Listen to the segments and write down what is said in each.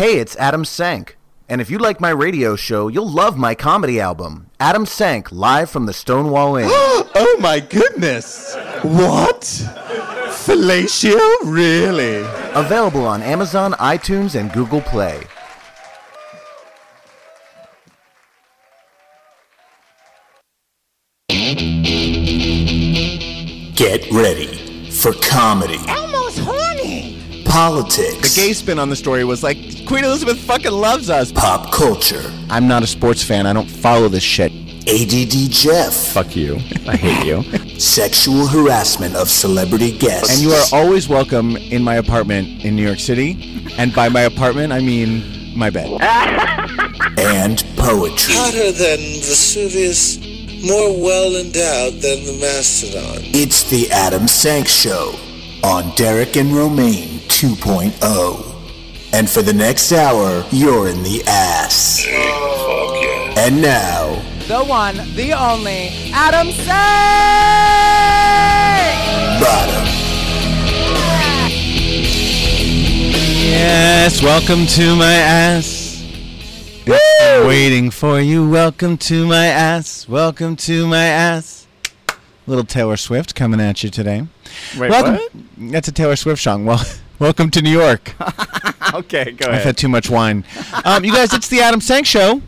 Hey, it's Adam Sank. And if you like my radio show, you'll love my comedy album, Adam Sank, live from the Stonewall Inn. oh my goodness! What? Fellatio? Really? Available on Amazon, iTunes, and Google Play. Get ready for comedy, Elmo's horny. Politics, The gay spin on the story was like Queen Elizabeth fucking loves us. pop culture, I'm not a sports fan. I don't follow this shit. ADD Jeff, Fuck you. I hate you. sexual harassment of celebrity guests, And you are always welcome in my apartment in New York City. And by my apartment, I mean my bed. and poetry. hotter than Vesuvius, more well endowed than the Mastodon. It's the Adam Sank Show on Derek and Romaine 2.0. And for the next hour, you're in the ass. And now, the one, the only, Adam Sank! bottom. Yes, welcome to my ass. It's waiting for you. Welcome to my ass. Welcome to my ass. Little Taylor Swift coming at you today. Wait, welcome. That's a Taylor Swift song. Well, welcome to New York. Okay, go ahead. I've had too much wine. Um, you guys, it's the Adam Sank Show.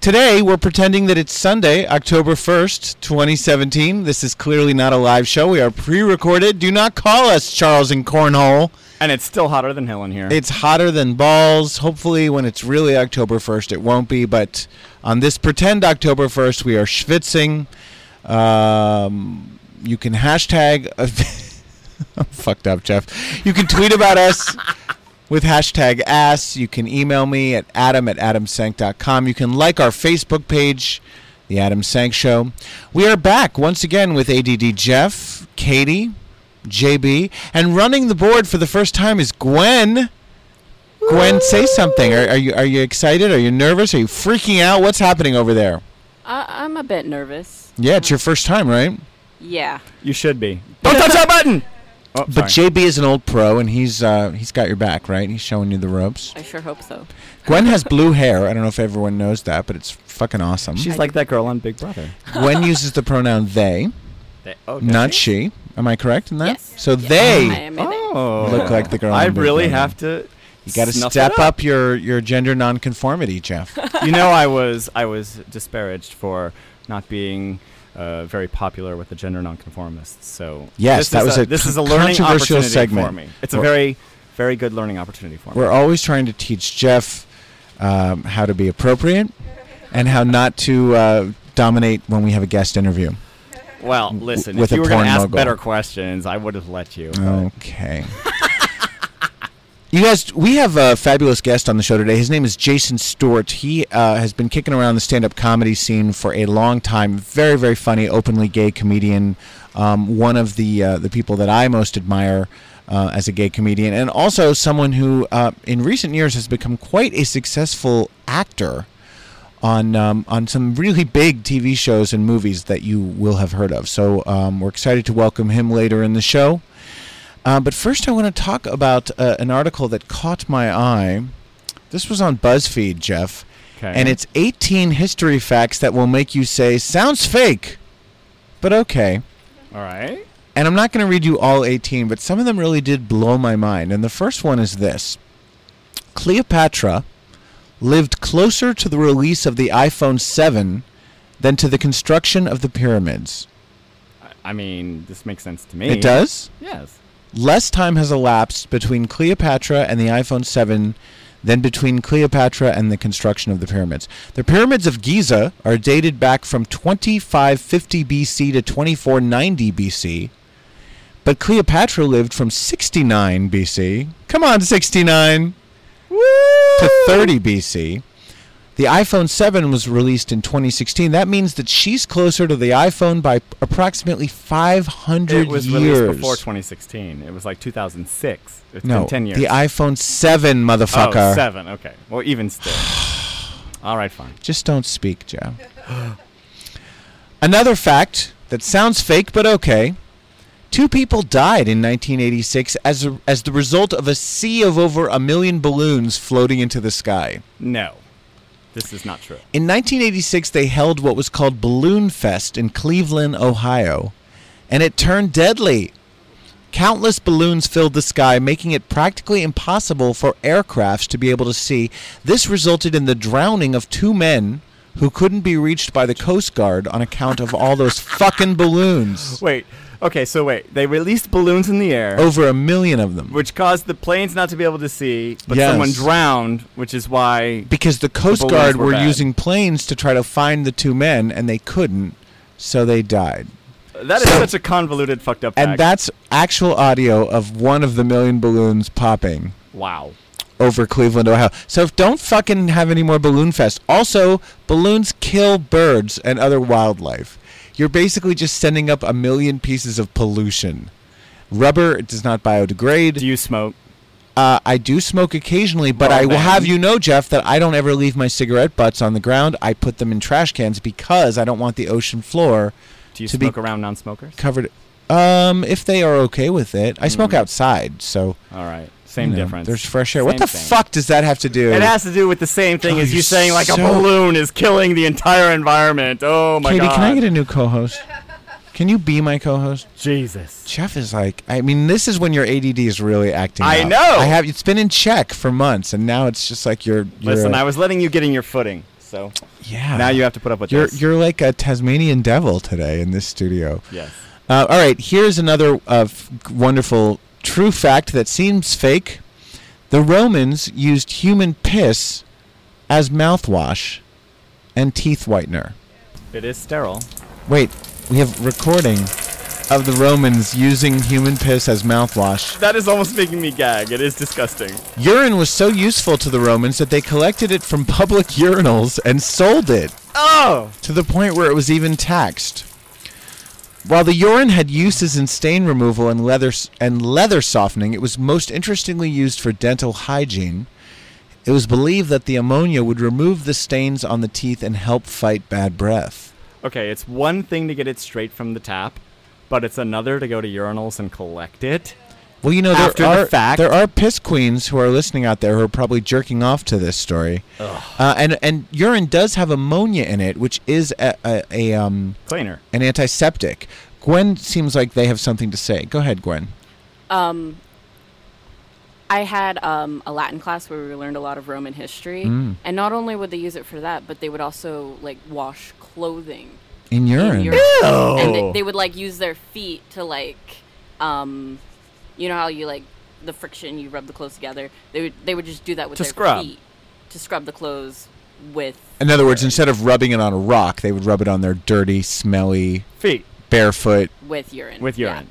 Today, we're pretending that it's Sunday, October 1st, 2017. This is clearly not a live show. We are pre recorded. Do not call us, Charles and Cornhole. And it's still hotter than hell in here. It's hotter than balls. Hopefully, when it's really October 1st, it won't be. But on this pretend October 1st, we are schwitzing. Um, you can hashtag. I'm fucked up, Jeff. You can tweet about us with hashtag ass. You can email me at adam at adamsank.com. You can like our Facebook page, The Adam Sank Show. We are back once again with ADD Jeff, Katie, JB, and running the board for the first time is Gwen. Gwen, say something. Are, are you are you excited? Are you nervous? Are you freaking out? What's happening over there? I, I'm a bit nervous. Yeah, it's your first time, right? Yeah. you should be. Don't touch that button! Oh, But sorry. JB is an old pro, and he's uh, he's got your back, right? He's showing you the ropes. I sure hope so. Gwen has blue hair. I don't know if everyone knows that, but it's fucking awesome. She's like that girl on Big Brother. Gwen uses the pronoun they, oh, does not she? she. Am I correct in that? Yes. So Yes. They, am a they. Oh. Look like the girl I on really Brother. have to. you got to step that up your your gender nonconformity, Jeff. you know, I was I was disparaged for not being uh, very popular with the gender nonconformists. So Yes, this that is was a this is a learning controversial opportunity segment. for me. It's a We're- very very good learning opportunity for me. We're always trying to teach Jeff um, how to be appropriate and how not to uh, dominate when we have a guest interview. Well, listen, with if you were going to ask mogul. better questions, I would have let you. Okay. You guys, we have a fabulous guest on the show today. His name is Jason Stuart. He uh, has been kicking around the stand up comedy scene for a long time. Very, very funny, openly gay comedian. Um, one of the, uh, the people that I most admire. Uh, as a gay comedian, and also someone who, uh, in recent years, has become quite a successful actor on um, on some really big TV shows and movies that you will have heard of. So um, we're excited to welcome him later in the show. Uh, but first, I want to talk about uh, an article that caught my eye. This was on BuzzFeed, Jeff, Okay. and it's 18 history facts that will make you say, "Sounds fake," but okay. All right. And I'm not going to read you all 18, but some of them really did blow my mind. And the first one is this Cleopatra lived closer to the release of the iPhone 7 than to the construction of the pyramids. I- I mean, this makes sense to me. It does? Yes. Less time has elapsed between Cleopatra and the iPhone 7 than between Cleopatra and the construction of the pyramids. The pyramids of Giza are dated back from 2550 BC to 2490 BC. But Cleopatra lived from 69 BC. Come on, 69 to 30 BC. The iPhone 7 was released in 2016. That means that she's closer to the iPhone by approximately 500 years. It was years. released before 2016. It was like 2006. It's No, been 10 years. the iPhone 7, motherfucker. Oh, seven. Okay. Well, even still. All right, fine. Just don't speak, Joe. Another fact that sounds fake but okay Two people died in 1986 as a, as the result of a sea of over a million balloons floating into the sky. No, this is not true. In 1986, they held what was called Balloon Fest in Cleveland, Ohio, and it turned deadly. Countless balloons filled the sky, making it practically impossible for aircrafts to be able to see. This resulted in the drowning of two men who couldn't be reached by the Coast Guard on account of all those fucking balloons. Wait. Okay, so wait. They released balloons in the air, Over a million of them. which caused the planes not to be able to see, but Yes. someone drowned, which is why. Because the Coast balloons Guard were were bad. using planes to try to find the two men, and they couldn't, so they died. That is such a convoluted, fucked up. And fact. that's actual audio of one of the million balloons popping wow. over Cleveland, Ohio. So don't fucking have any more balloon fest. Also, balloons kill birds and other wildlife. You're basically just sending up a million pieces of pollution. Rubber does not biodegrade. Do you smoke? Uh, I do smoke occasionally, but Well, I will have you know, Jeff, that I don't ever leave my cigarette butts on the ground. I put them in trash cans because I don't want the ocean floor Do you To be- smoke around non-smokers? covered. Um, if they are okay with it, I smoke Mm. outside, so All right. Same you know, difference. There's fresh air. what the thing. fuck does that have to do? It has to do with the same thing Oh, as you saying like a balloon is killing the entire environment. Oh my Katie, god. can I get a new co-host? Can you be my co-host? Jesus. Jeff is like, I mean, this is when your ADD is really acting. I up. know. I have. It's been in check for months, and now it's just like you're. you're Listen, a- I was letting you get in your footing, so yeah. now you have to put up with You're this. you're like a Tasmanian devil today in this studio. yes. Uh, all right, here's another uh, wonderful true fact that seems fake. The Romans used human piss as mouthwash and teeth whitener. It is sterile. Wait, we have recording of the Romans using human piss as mouthwash. That is almost making me gag. It is disgusting. Urine was so useful to the Romans that they collected it from public urinals and sold it Oh. to the point where it was even taxed. While the urine had uses in stain removal and leather and leather softening, it was most interestingly used for dental hygiene. It was believed that the ammonia would remove the stains on the teeth and help fight bad breath. Okay, it's one thing to get it straight from the tap, but it's another to go to urinals and collect it. Well, you know, there After the are fact- there are piss queens who are listening out there who are probably jerking off to this story. Uh, and and urine does have ammonia in it, which is a, a, a um Cleaner. an antiseptic. Gwen seems like they have something to say. Go ahead, Gwen. Um, I had um, a Latin class where we learned a lot of Roman history, Mm. and not only would they use it for that, but they would also like wash clothing In urine. in urine, and they, they would like use their feet to like, um, you know how you like the friction you rub the clothes together. They would they would just do that with To their scrub. feet to scrub the clothes with. In other words, instead of rubbing it on a rock, they would rub it on their dirty, smelly, Feet barefoot. with urine. with yeah. urine.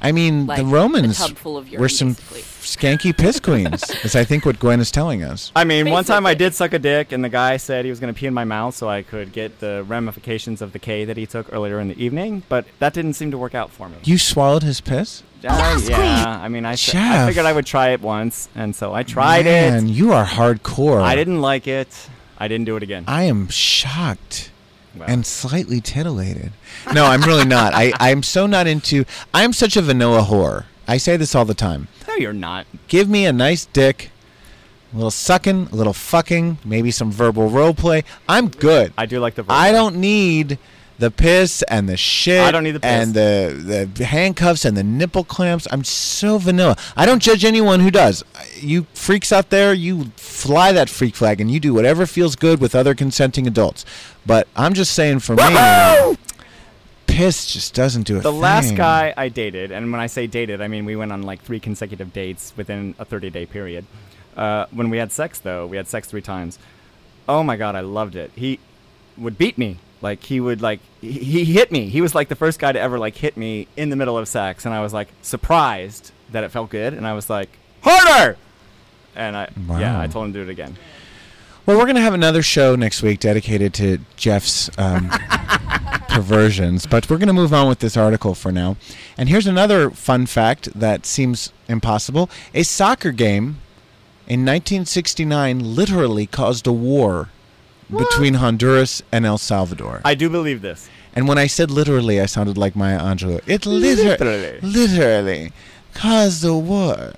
I mean, Like the Romans tub full of urine, were some basically. f- skanky piss queens, is I think what Gwen is telling us. I mean, one time I did suck a dick, and the guy said he was going to pee in my mouth so I could get the ramifications of the K that he took earlier in the evening, but that didn't seem to work out for me. You swallowed his piss? Uh, yeah, I mean, I Chef. figured I would try it once, and so I tried it. Man, it. you are hardcore. I didn't like it. I didn't do it again. I am shocked Well, and slightly titillated. No, I'm really not. I, I'm so not into. I'm such a vanilla whore. I say this all the time. no, you're not. Give me a nice dick, a little sucking, a little fucking, maybe some verbal role play. I'm good. I do like the. I don't need the piss and the shit. I don't need the piss. and the the handcuffs and the nipple clamps. I'm so vanilla. I don't judge anyone who does. You freaks out there, you fly that freak flag and you do whatever feels good with other consenting adults. But I'm just saying for me, piss just doesn't do it. The last guy I dated, and when I say dated, I mean we went on like three consecutive dates within a 30 day period. Uh, when we had sex, though, we had sex three times. Oh my god, I loved it. He would beat me. Like he would like he, he hit me. He was like the first guy to ever like hit me in the middle of sex, and I was like surprised that it felt good, and I was like harder. And I yeah, I told him to do it again. Well, we're gonna have another show next week dedicated to Jeff's um, perversions, but we're gonna move on with this article for now. And here's another fun fact that seems impossible: a soccer game in 1969 literally caused a war between Honduras and El Salvador. I do believe this. And when I said literally, I sounded like Maya Angelou. It liter- Literally. literally caused a war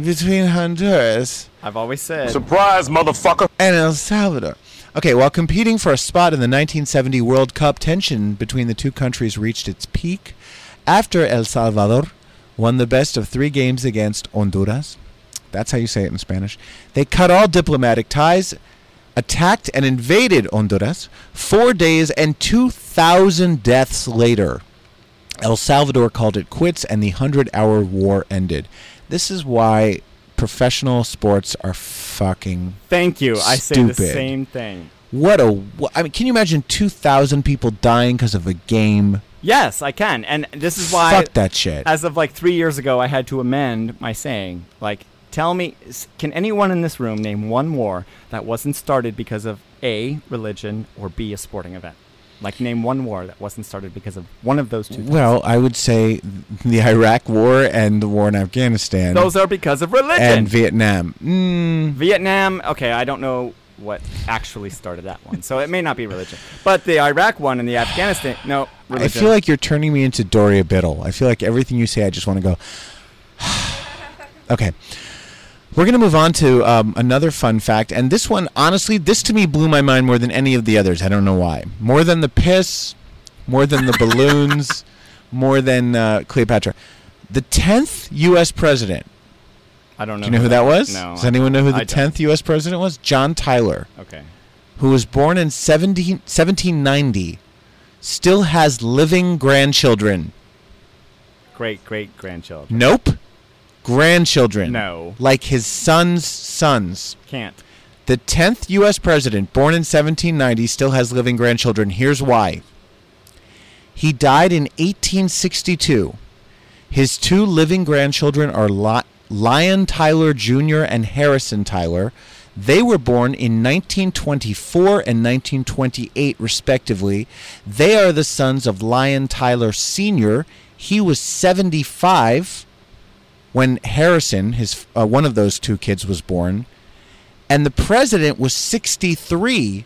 between Honduras I've always said. Surprise, motherfucker. and El Salvador. Okay, while competing for a spot in the 1970 World Cup, tension between the two countries reached its peak after El Salvador won the best of three games against Honduras. That's how you say it in Spanish. They cut all diplomatic ties, attacked and invaded Honduras. Four days and 2,000 deaths later, El Salvador called it quits and the 100 hour war ended. This is why professional sports are fucking Thank you. I say the Stupid. same thing. what a I mean can you imagine 2000 people dying cuz of a game? Yes, I can. And this is why Fuck that shit. as of like 3 years ago I had to amend my saying. Like tell me can anyone in this room name one war that wasn't started because of A, religion or B, a sporting event? Like name one war that wasn't started because of one of those two. things. Well, I would say the Iraq war and the war in Afghanistan those are because of religion. and Vietnam. Mm, Vietnam, okay, I don't know what actually started that one. So it may not be religion. But the Iraq one and the Afghanistan, no, religion. I feel like you're turning me into Doria Biddle. I feel like everything you say I just want to go Okay. We're going to move on to um, another fun fact. And this one, honestly, this to me blew my mind more than any of the others. I don't know why. More than the piss, more than the balloons, more than uh, Cleopatra. The 10th U.S. president. I don't know. Do you know who that was? No. Does anyone know who the 10th U.S. president was? John Tyler, Okay. who was born in 17, 1790, still has living grandchildren. Great great grandchildren. Nope. Grandchildren. No. Like his son's sons. Can't. The 10th U.S. president, born in 1790, still has living grandchildren. Here's why. He died in 1862. His two living grandchildren are Li- Lyon Tyler Jr. and Harrison Tyler. They were born in 1924 and 1928, respectively. They are the sons of Lyon Tyler Sr. He was 75 when Harrison, his uh, one of those two kids, was born and the president was 63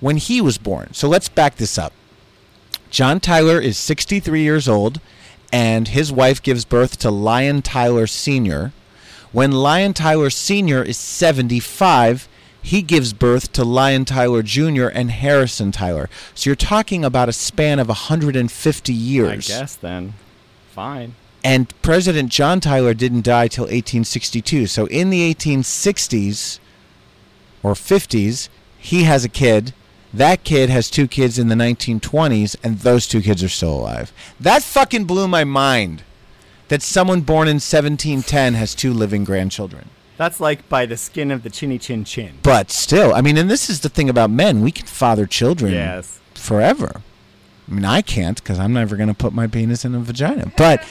when he was born. So let's back this up. John Tyler is 63 years old, and his wife gives birth to Lyon Tyler Sr. When Lyon Tyler Sr. is 75, he gives birth to Lyon Tyler Jr. and Harrison Tyler. So you're talking about a span of 150 years. I guess then. Fine. And President John Tyler didn't die till 1862. So in the 1860s or 50s, he has a kid. That kid has two kids in the 1920s, and those two kids are still alive. That fucking blew my mind. That someone born in 1710 has two living grandchildren. That's like by the skin of the chinny chin chin. But still, I mean, and this is the thing about men: we can father children Yes. forever. I mean, I can't because I'm never going to put my penis in a vagina. But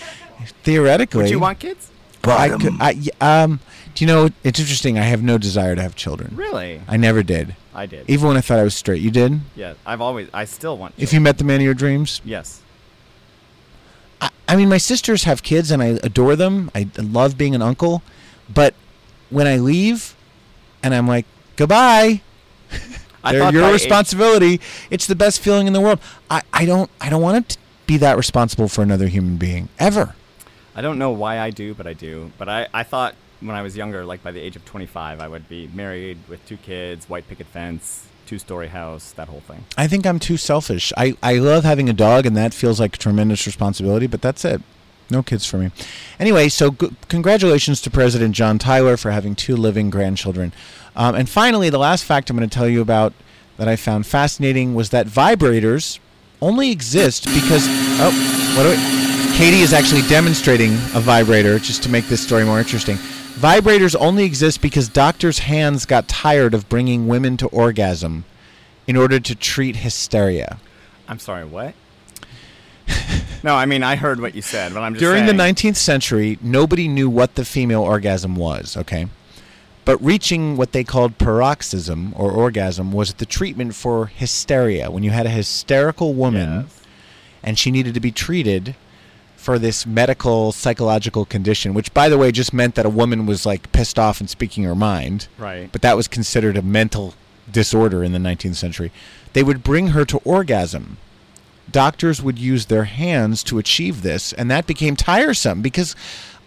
theoretically, Would you want kids? Well, I could, I, y- um, do you know? It's interesting. I have no desire to have children. Really? I never did. I did. Even when I thought I was straight, you did. yeah, I've always I still want If you met the man of your dreams, Yes. I, I mean, my sisters have kids, and I adore them. I love being an uncle, but when I leave, and I'm like, goodbye. They're thought your by age- responsibility. It's the best feeling in the world. I, I don't I don't want to be that responsible for another human being ever. I don't know why I do, but I do. But I, I thought when I was younger, like by the age of 25, I would be married with two kids, white picket fence, two story house, that whole thing. I think I'm too selfish. I, I love having a dog, and that feels like a tremendous responsibility, but that's it. No kids for me. Anyway, so g- congratulations to President John Tyler for having two living grandchildren. Um, and finally, the last fact I'm going to tell you about that I found fascinating was that vibrators only exist because. Oh, what do we. Katie is actually demonstrating a vibrator just to make this story more interesting. Vibrators only exist because doctors' hands got tired of bringing women to orgasm in order to treat hysteria. I'm sorry, what? no, I mean I heard what you said, but I'm just During saying, the 19th century, nobody knew what the female orgasm was, okay? But reaching what they called paroxysm or orgasm was the treatment for hysteria. When you had a hysterical woman Yes. and she needed to be treated for this medical psychological condition, which by the way just meant that a woman was like pissed off and speaking her mind. Right. But that was considered a mental disorder in the 19th century. They would bring her to orgasm. doctors would use their hands to achieve this, and that became tiresome because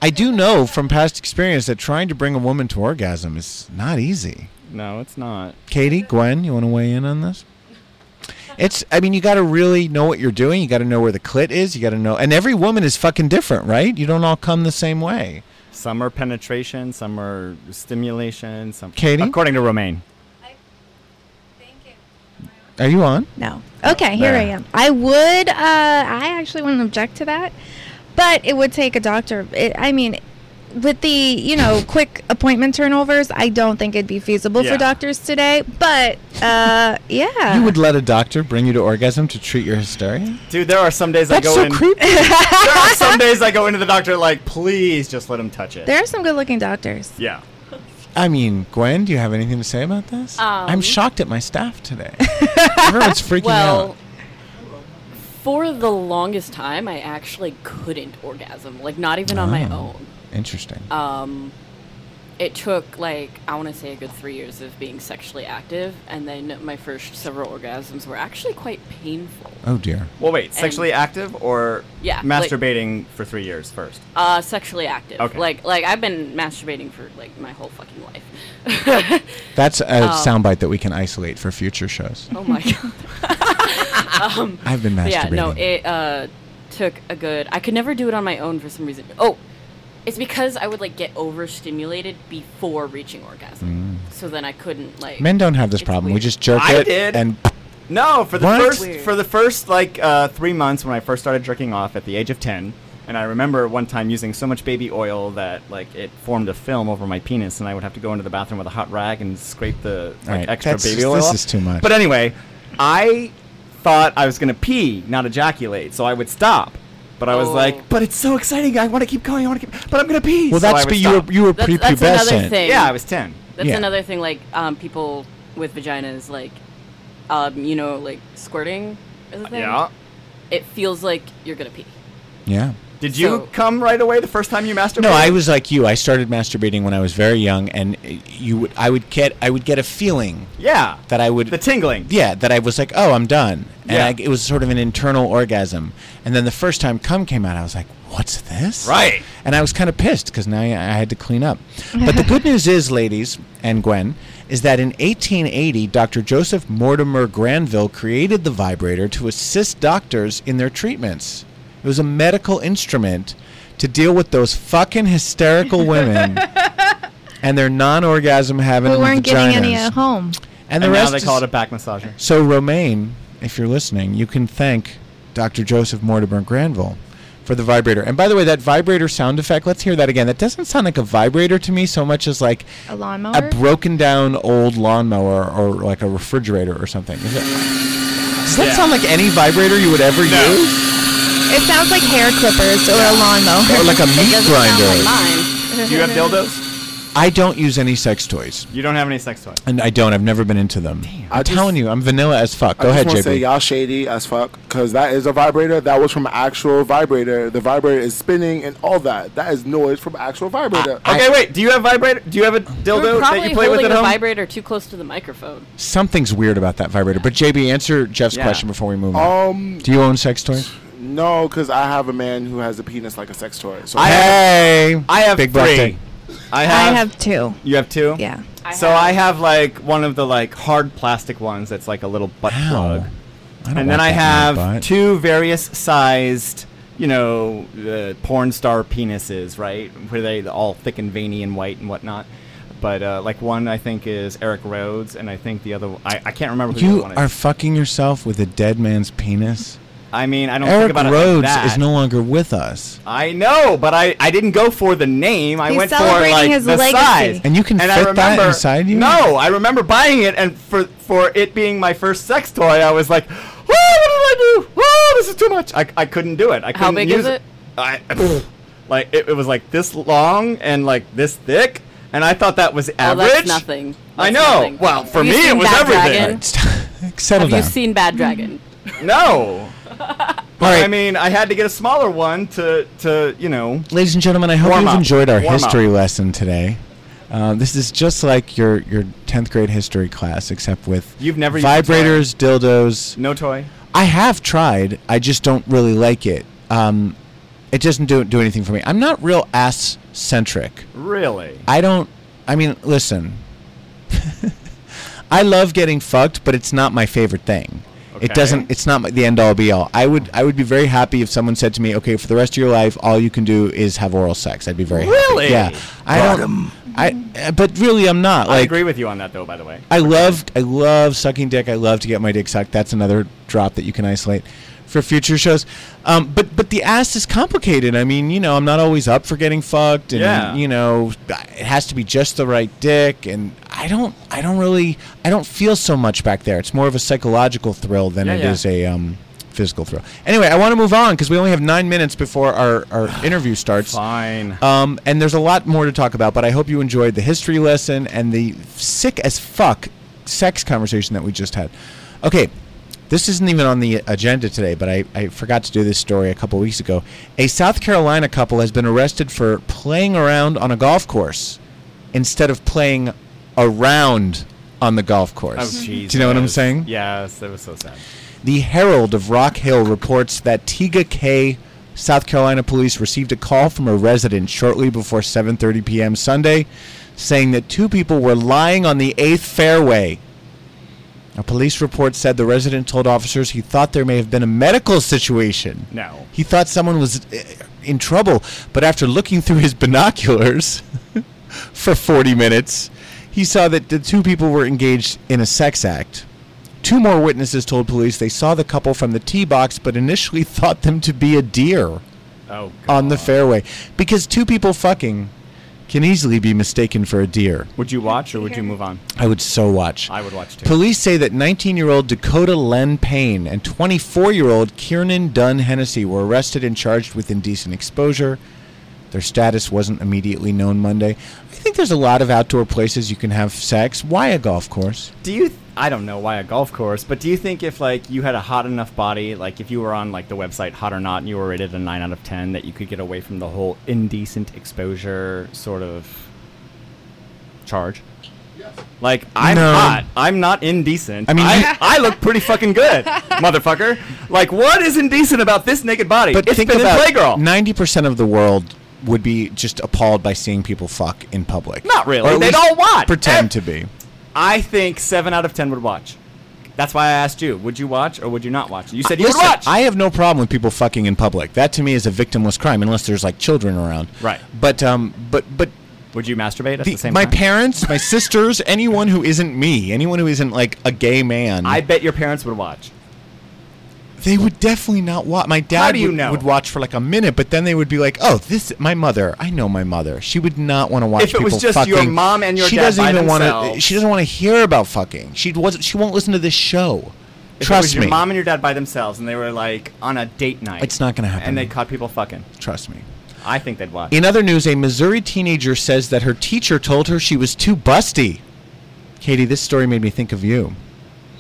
I do know from past experience that trying to bring a woman to orgasm is not easy. No, it's not. Katie, Gwen, you want to weigh in on this? It's. I mean, you got to really know what you're doing. You got to know where the clit is. You got to know. And every woman is fucking different, right? You don't all come the same way. Some are penetration, some are stimulation, some. Katie? According to Romaine. Are you on? No. Okay, here I am. I would. Uh, I actually wouldn't object to that, but it would take a doctor. It, I mean, with the you know quick appointment turnovers, I don't think it'd be feasible Yeah. for doctors today. But uh, yeah, You would let a doctor bring you to orgasm to treat your hysteria? Dude, there are some days I That's go so in. creepy. there are some days I go into the doctor like, please just let him touch it. There are some good-looking doctors. yeah. I mean, Gwen, do you have anything to say about this? I'm Um, shocked at my staff today. Everyone's freaking Well, out. For the longest time, I actually couldn't orgasm. Like, not even on my Oh. own. Interesting. Um, it took like I want to say a good three years of being sexually active, and then my first several orgasms were actually quite painful. oh dear. Well, wait, sexually active or Yeah, like- masturbating for three years first? Uh, sexually active. Okay. Like, like I've been masturbating for like my whole fucking life. That's a Um, soundbite that we can isolate for future shows. oh my god. um, I've been masturbating. yeah, no, it uh took a good. I could never do it on my own for some reason. Oh, it's because I would like get overstimulated before reaching orgasm. So then I couldn't like. Mm. Men don't have this It's problem. We just jerk I it did. and No, for the What? first Weird. for the first like uh, three months when I first started jerking off at the age of ten, and I remember one time using so much baby oil that like it formed a film over my penis, and I would have to go into the bathroom with a hot rag and scrape the like Alright, extra that's- baby oil. this off. is too much. But anyway, I thought I was gonna pee, not ejaculate, so I would stop. But I was Oh. like, but it's so exciting. I want to keep going. I want to keep. But I'm gonna pee. well, so that's but you were you were That's, that's prepubescent. another thing. Yeah, I was ten. That's Yeah. another thing. Like um, people with vaginas, like um, you know, like squirting is a thing. Yeah. It feels like you're gonna pee. Yeah. Did you So- come right away the first time you masturbated? No, I was like you. I started masturbating when I was very young, and you would I would get I would get a feeling Yeah. that I would The tingling. yeah that I was like oh I'm done, and Yeah. I, it was sort of an internal orgasm. And then the first time cum came out, I was like, what's this? Right. And I was kind of pissed because now I I had to clean up. But the good news is, ladies and Gwen, is that in 1880, Dr. Joseph Mortimer Granville created the vibrator to assist doctors in their treatments. It was a medical instrument to deal with those fucking hysterical women and their non-orgasm having we weren't getting any at home. And the And now rest they call it a back massager. so, Romaine, if you're listening, you can thank Dr. Joseph Mortimer Granville for the vibrator. And by the way, that vibrator sound effect, let's hear that again. That doesn't sound like a vibrator to me so much as like A lawnmower. a broken down old lawnmower or like a refrigerator or something. Is it, does that Yeah. sound like any vibrator you would ever use? It sounds like hair clippers or a lawnmower. Or like a meat doesn't sound grinder? like mine. Do you have dildos? I don't use any sex toys. You don't have any sex toys. And I don't. I've never been into them. I'm just- telling you, I'm vanilla as fuck. I Go just ahead, want to say JB. y'all shady as fuck because that is a vibrator. That was from an actual vibrator. The vibrator is spinning and all that. That is noise from actual vibrator. I- Okay, wait. Do you have vibrator? Do you have a dildo that probably you play with holding at the home? vibrator too close to the microphone. Something's weird about that vibrator. But JB, answer Jeff's Yeah. question before we move on. um, Do you own sex toys? No, because I have a man who has a penis like a sex toy. So I have- hey, I have big three. birthday. I I have. have two. You have two. Yeah. I so have- I have like one of the like hard plastic ones that's like a little butt Ow. plug, I don't and then I that in my have two various sized, you know, uh, porn star penises, right? Where they all thick and veiny and white and whatnot. But uh, like one I think is Eric Rhodes, and I think the other I, I can't remember who the You other one is. are fucking yourself with a dead man's penis. I mean, I don't think Eric about it Rhodes like that. is no longer with us, I know, but I, I didn't go for the name. I He's went for celebrating like his the legacy. size. and you can and fit I that inside you. No, I remember buying it, and for for it being my first sex toy, I was like, "Oh, what did I do? Oh, this is too much." I, I couldn't do it. I couldn't How big use is it? I, like it, it was like this long and like this thick, and I thought that was oh, average. Oh, average. that's nothing. I know. nothing. Well, for Have me, it seen was Bad everything. Dragon? Settle Have down. you seen Bad Dragon? No. All right, I mean, I had to get a smaller one to to you know. ladies and gentlemen, I hope Warm you've up. enjoyed our Warm up. history lesson today. Uh, this is just like your your tenth grade history class, except with You've never used a toy. vibrators, dildos, No toy. I have tried. I just don't really like it. Um, it doesn't do do anything for me. I'm not real ass centric. Really? I don't. I mean, listen. I love getting fucked, but it's not my favorite thing. It doesn't. It's not the end all be all. I would. I would be very happy if someone said to me, "Okay, for the rest of your life, all you can do is have oral sex." I'd be very Really? happy. Yeah. I don't. I. uh, But really, I'm not. Like, I agree with you on that, though. By the way. I love I love sucking dick. I love to get my dick sucked. That's another drop that you can isolate for future shows. Um, but but the ass is complicated. I mean, you know, I'm not always up for getting fucked, and Yeah. you know, it has to be just the right dick. And I don't I don't really I don't feel so much back there. It's more of a psychological thrill than Yeah, it yeah. is a um, physical thrill. Anyway, I want to move on because we only have nine minutes before our our interview starts. Fine. Um, and there's a lot more to talk about, but I hope you enjoyed the history lesson and the sick as fuck sex conversation that we just had. Okay, this isn't even on the agenda today, but I, I forgot to do this story a couple weeks ago. A South Carolina couple has been arrested for playing around on a golf course instead of playing around on the golf course. Oh, Jesus. Do you know what I'm saying? Yes, that was so sad. The Herald of Rock Hill reports that Tega Cay, South Carolina police received a call from a resident shortly before 7:30 p.m. Sunday, saying that two people were lying on the eighth fairway. A police report said the resident told officers he thought there may have been a medical situation. No. He thought someone was uh, in trouble, but after looking through his binoculars for 40 minutes, he saw that the two people were engaged in a sex act. Two more witnesses told police they saw the couple from the tee box, but initially thought them to be a deer Oh. on the fairway. Because two people fucking can easily be mistaken for a deer. Would you watch or would you move on? I would so watch. I would watch too. Police say that 19-year-old Dakota Len Payne and 24-year-old Kiernan Dunn Hennessy were arrested and charged with indecent exposure. Their status wasn't immediately known Monday. I think there's a lot of outdoor places you can have sex. Why a golf course? Do you? I don't know why a golf course, but do you think if like you had a hot enough body, like if you were on like the website Hot or Not and you were rated a nine out of ten, that you could get away from the whole indecent exposure sort of charge? Like I'm No. hot. I'm not indecent. I mean, I, I look pretty fucking good, motherfucker. Like what is indecent about this naked body? But it's think been about 90% of the world would be just appalled by seeing people fuck in public. Not really. They'd all watch. Pretend Ev- to be. I think seven out of ten would watch. That's why I asked you: Would you watch or would you not watch? You said you Listen, would watch. I have no problem with people fucking in public. That to me is a victimless crime, unless there's like children around. Right. But um, but but would you masturbate at the, the same my time? My parents, my sisters, anyone who isn't me, anyone who isn't like a gay man, I bet your parents would watch. They would definitely not watch. My dad do you would, know? would watch for like a minute, but then they would be like, "Oh, this my mother. I know my mother. She would not want to watch If it was just fucking. your mom and your she dad doesn't by even wanna- themselves. She doesn't want to hear about fucking. She was She won't listen to this show. If Trust it was your me. mom and your dad by themselves and they were like on a date night. It's not gonna happen. And they caught people fucking. Trust me. I think they'd watch. In other news, a Missouri teenager says that her teacher told her she was too busty. Katie, this story made me think of you.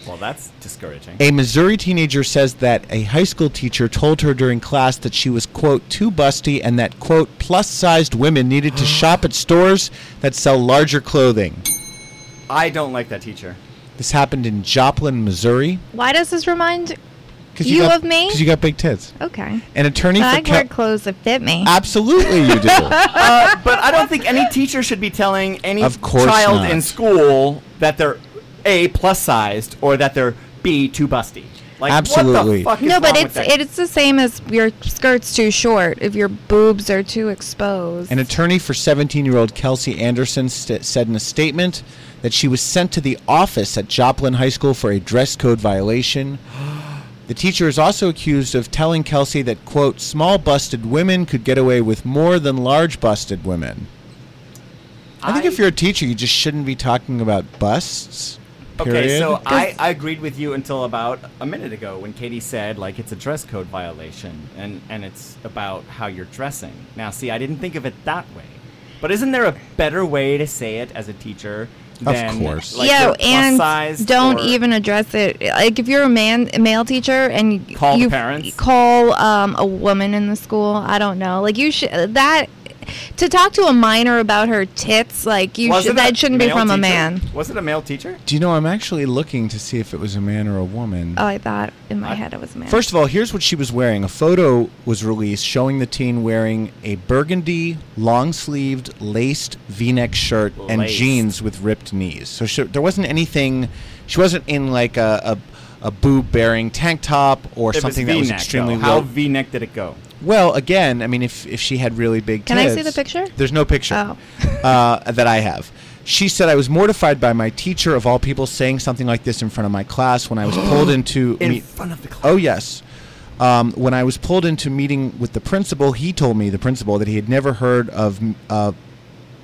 Well, that's discouraging. A Missouri teenager says that a high school teacher told her during class that she was, quote, too busty and that, quote, plus sized women needed to shop at stores that sell larger clothing. I don't like that teacher. This happened in Joplin, Missouri. Why does this remind You got, of me? Because you got big tits. Okay. An attorney But for I Cal- wear clothes that fit me. Absolutely, you do. Uh, but I don't think any teacher should be telling any Of child not. in school that they're A, plus sized or that they're B, too busty. Like, Absolutely. What the fuck is no, but wrong it's with it's the same as your skirt's too short if your boobs are too exposed. An attorney for 17 year old Kelsey Anderson st- said in a statement that she was sent to the office at Joplin High School for a dress code violation. The teacher is also accused of telling Kelsey that, quote, small busted women could get away with more than large busted women. I, think if you're a teacher, you just shouldn't be talking about busts. Okay, so I, I agreed with you until about a minute ago when Katie said like it's a dress code violation and and it's about how you're dressing. Now, see, I didn't think of it that way. But isn't there a better way to say it as a teacher? Than, course. Like yeah, plus and sized don't or- even address it. Like if you're a man, a male teacher, and you Call you parents? call um, a woman in the school. I don't know. Like you should that. To talk to a minor about her tits, like you should, that shouldn't be male from a man. Was it a male teacher? Do you know? I'm actually looking to see if it was a man or a woman. Oh, I thought in my head it was a man. First of all, here's what she was wearing. A photo was released showing the teen wearing a burgundy, long-sleeved, laced V-neck shirt and jeans with ripped knees. So she, there wasn't anything. She wasn't in like a a, a boob-bearing tank top or It something that was extremely though. How low. V-neck did it go? Well, again, I mean, if if she had really big Can I see the picture? There's no picture Oh. uh, that I have. She said I was mortified by my teacher of all people saying something like this in front of my class when I was pulled into In meet- front of the class. Oh yes. Um, when I was pulled into meeting with the principal, he told me the principal that he had never heard of uh,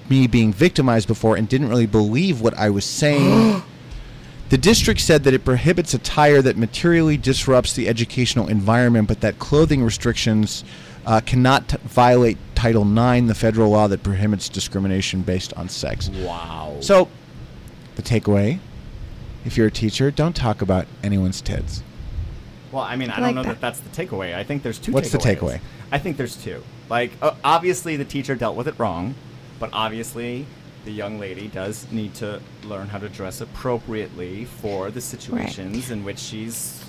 me being victimized before and didn't really believe what I was saying. the district said that it prohibits attire that materially disrupts the educational environment, but that clothing restrictions uh, cannot t- violate Title IX, the federal law that prohibits discrimination based on sex. Wow. So, the takeaway if you're a teacher, don't talk about anyone's tits. Well, I mean, I, I don't like know that. that. that's the takeaway. I think there's two. What's the takeaway? I think there's two. Like, uh, obviously, the teacher dealt with it wrong, but obviously, the young lady does need to learn how to dress appropriately for the situations in which she's.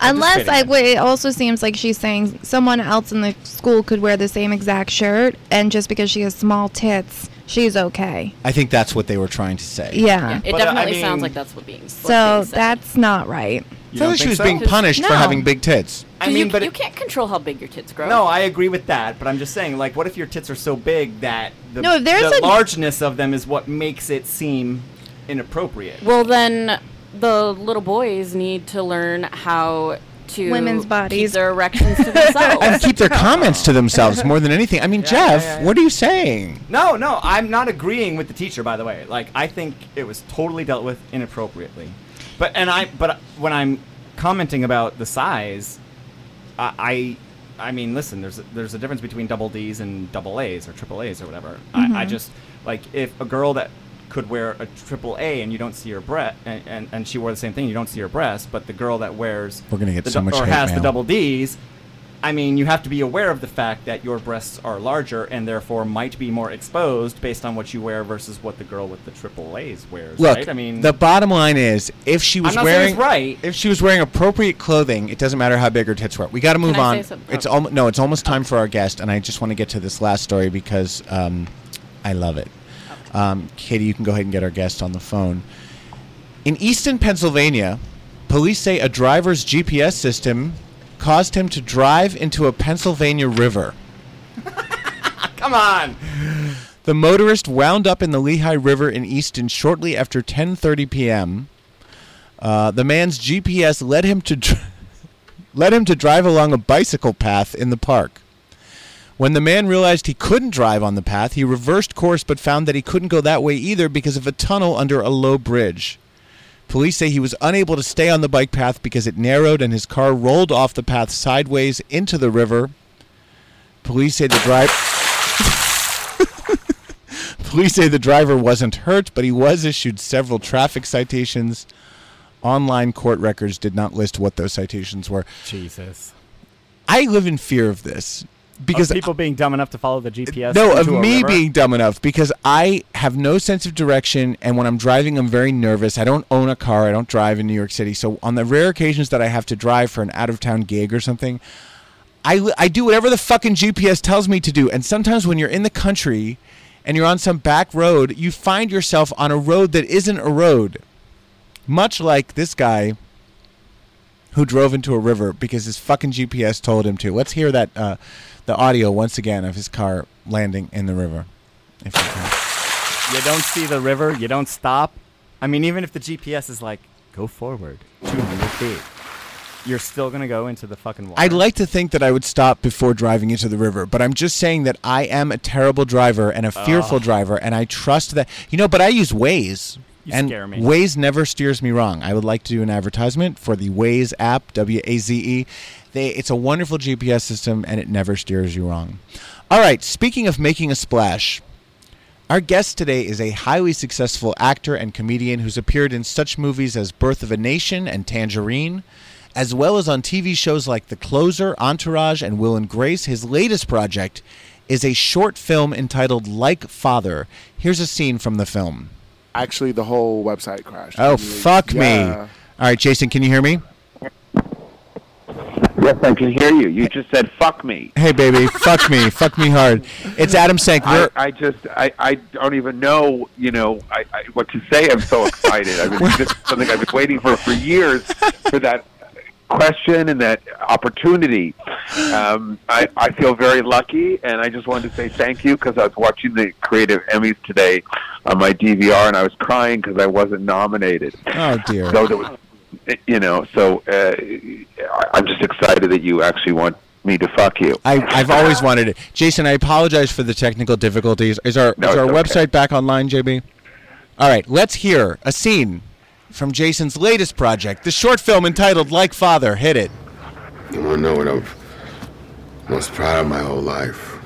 Unless participating I it also seems like she's saying someone else in the school could wear the same exact shirt, and just because she has small tits, she's okay. I think that's what they were trying to say. Yeah. It But, uh, I definitely sounds like that's what being. what's So being said. that's not right. You I don't she was so? being punished for having big tits. I mean, you, but you it- can't control how big your tits grow. No, I agree with that, but I'm just saying, like, what if your tits are so big that the, No, there's the a- largeness of them is what makes it seem inappropriate? Well, then the little boys need to learn how to Women's keep bodies. their erections to themselves. And keep their comments to themselves more than anything. I mean, Yeah, Jeff, yeah, yeah, what are you saying? No, no, I'm not agreeing with the teacher. By the way, like, I think it was totally dealt with inappropriately. But and I, but when I'm commenting about the size, I, I, I mean, listen, there's a, there's a difference between double D's and double A's or triple A's or whatever. I, I mm-hmm. just like if a girl that could wear a triple A and you don't see her breast, and, and, and she wore the same thing, you don't see her breast, but the girl that wears We're gonna get so much or has mail. the double D's. I mean, you have to be aware of the fact that your breasts are larger and therefore might be more exposed based on what you wear versus what the girl with the triple A's wears. Look, right? I mean, the bottom line is, if she was not wearing right. if she was wearing appropriate clothing, it doesn't matter how big her tits were. We got to move I on. say something? It's almost no, it's almost time for our guest, and I just want to get to this last story because um, I love it. Um, Katie, you can go ahead and get our guest on the phone. In Easton, Pennsylvania, police say a driver's GPS system caused him to drive into a Pennsylvania river. come on. The motorist wound up in the Lehigh River in Easton shortly after 10:30 p.m. Uh, the man's GPS led him to dr- led him to drive along a bicycle path in the park. When the man realized he couldn't drive on the path, he reversed course but found that he couldn't go that way either because of a tunnel under a low bridge. Police say he was unable to stay on the bike path because it narrowed and his car rolled off the path sideways into the river. Police say the drive Police say the driver wasn't hurt, but he was issued several traffic citations. Online court records did not list what those citations were. Jesus. I live in fear of this because Of people being dumb enough to follow the GPS. no, of me being dumb enough because I have no sense of direction, and when I'm driving, I'm very nervous. I don't own a car. I don't drive in New York City, so on the rare occasions that I have to drive for an out of town gig or something, I I do whatever the fucking GPS tells me to do. And sometimes when you're in the country and you're on some back road, you find yourself on a road that isn't a road, much like this guy who drove into a river because his fucking GPS told him to. Let's hear that uh, the audio once again of his car landing in the river. If you can. You don't see the river. You don't stop. I mean, even if the GPS is like, go forward 200 feet, you're still gonna go into the fucking water. I'd like to think that I would stop before driving into the river, but I'm just saying that I am a terrible driver and a fearful driver, and I trust that you know. But I use Waze, You and scare me. Waze never steers me wrong. I would like to do an advertisement for the Waze app, W A Z E. They, it's a wonderful GPS system, and it never steers you wrong. All right, speaking of making a splash. Our guest today is a highly successful actor and comedian who's appeared in such movies as Birth of a Nation and Tangerine, as well as on TV shows like The Closer, Entourage, and Will and Grace. His latest project is a short film entitled Like Father. Here's a scene from the film. Actually, the whole website crashed. Oh, fuck me. All right, Jason, can you hear me? Yes, I can hear you. You just said "fuck me." Hey, baby, fuck me, fuck me hard. It's Adam Sank. I, I just, I, I don't even know, you know, I, I, what to say. I'm so excited. I mean, this is something I've been waiting for for years for that question and that opportunity. Um, I, I feel very lucky, and I just wanted to say thank you because I was watching the Creative Emmys today on my DVR, and I was crying because I wasn't nominated. oh dear. So there was, you know, so uh, I- I'm just excited that you actually want me to fuck you. I, I've always wanted it. Jason, I apologize for the technical difficulties. Is our No, is our it's website okay. back online, JB? All right, let's hear a scene from Jason's latest project, the short film entitled Like Father. Hit it. You want to know what I'm most proud of my whole life?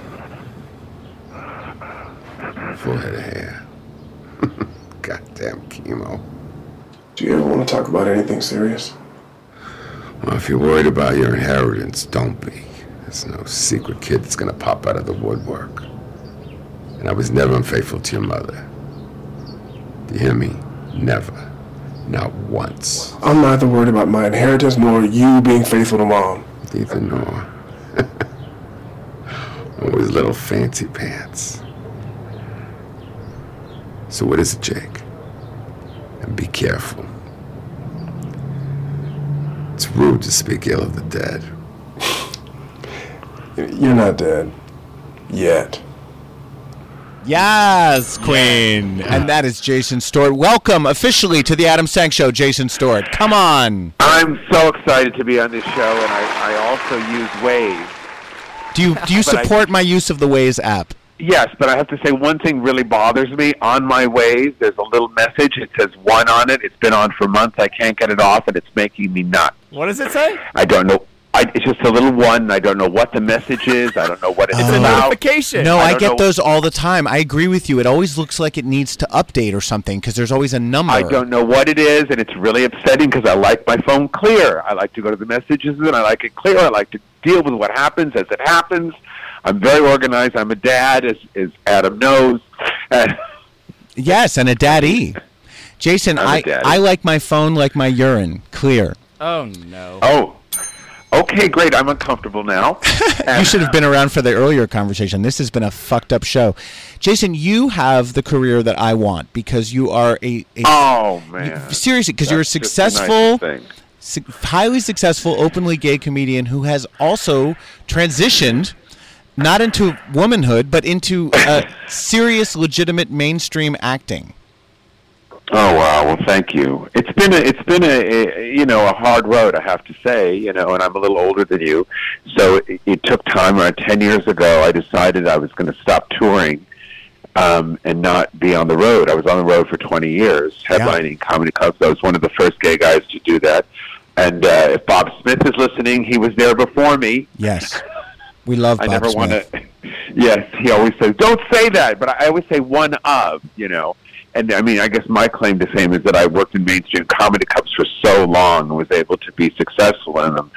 Full head of hair. Goddamn chemo. Do you ever want to talk about anything serious? Well, if you're worried about your inheritance, don't be. There's no secret kid that's gonna pop out of the woodwork. And I was never unfaithful to your mother. Do you hear me? Never. Not once. I'm neither worried about my inheritance nor you being faithful to mom. Neither nor. Always little fancy pants. So what is it, Jake? And be careful. It's rude to speak ill of the dead. You're not dead. Yet. Yes, Queen. And that is Jason Stuart. Welcome officially to the Adam Sank Show, Jason Stuart. Come on. I'm so excited to be on this show, and I, I also use Waze. Do you do you But I- support my use of the Waze app? Yes, but I have to say one thing really bothers me. On my Waze, there's a little message. It says one on it. It's been on for months. I can't get it off, and it's making me nuts. What does it say? I don't know. I, it's just a little one. I don't know what the message is. I don't know what it's It's a about. notification. No, I, don't get know- those all the time. I agree with you. It always looks like it needs to update or something because there's always a number. I don't know what it is, and it's really upsetting because I like my phone clear. I like to go to the messages, and I like it clear. I like to deal with what happens as it happens. I'm very organized. I'm a dad, as, as Adam knows. Yes, and a daddy. Jason, I'm a I daddy. I like my phone like my urine, clear. Oh no. oh, okay, great. I'm uncomfortable now. You should have been around for the earlier conversation. This has been a fucked up show. Jason, you have the career that I want because you are a, a Oh man, seriously because you're a That's just the successful su- highly successful openly gay comedian who has also transitioned not into womanhood but into uh, serious legitimate mainstream acting Oh wow! Well, thank you. It's been a, it's been a, a you know a hard road, I have to say. You know, and I'm a little older than you, so it, it took time. Around ten years ago, I decided I was going to stop touring um, and not be on the road. I was on the road for 20 years, headlining comedy clubs. I was one of the first gay guys to do that. And uh, if Bob Smith is listening, he was there before me. yes we love I Bob never want to. Yes, he always says, "Don't say that," but I always say one of. You know, and I mean, I guess my claim to fame is that I worked in mainstream comedy clubs for so long and was able to be successful in them.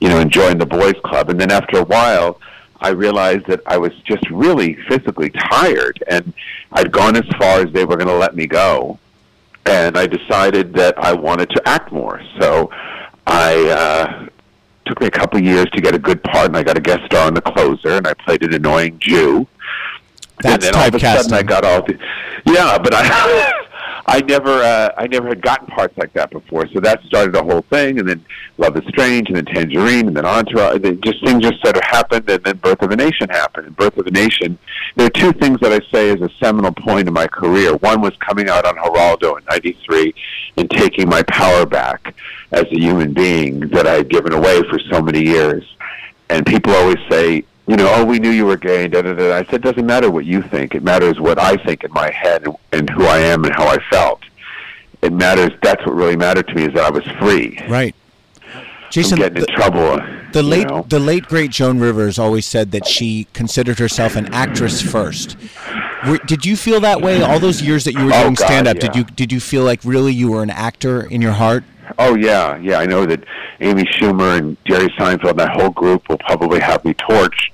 You know, and enjoying the boys' club, and then after a while. I realized that I was just really physically tired, and I'd gone as far as they were going to let me go, and I decided that I wanted to act more. So I uh, took me a couple of years to get a good part, and I got a guest star on The Closer, and I played an annoying Jew. That's and then all of a sudden, I got all the yeah, but I I never uh, I never had gotten parts like that before, so that started the whole thing, and then Love is Strange, and then Tangerine, and then Entourage, and then just things just sort of happened, and then Birth of a Nation happened. And Birth of a Nation, there are two things that I say is a seminal point in my career. One was coming out on Geraldo in '93 and taking my power back as a human being that I had given away for so many years. And people always say, you know, oh, we knew you were gay. Da, da, da. I said, it doesn't matter what you think. It matters what I think in my head and, who I am and how I felt. It matters. That's what really mattered to me is that I was free. right Jason, getting the, in trouble. the late know. the late great Joan Rivers always said that she considered herself an actress first. Were, did you feel that way all those years that you were Oh, doing stand up? Did you did you feel like really you were an actor in your heart? Oh yeah, yeah. I know that Amy Schumer and Jerry Seinfeld, and that whole group will probably have me torched.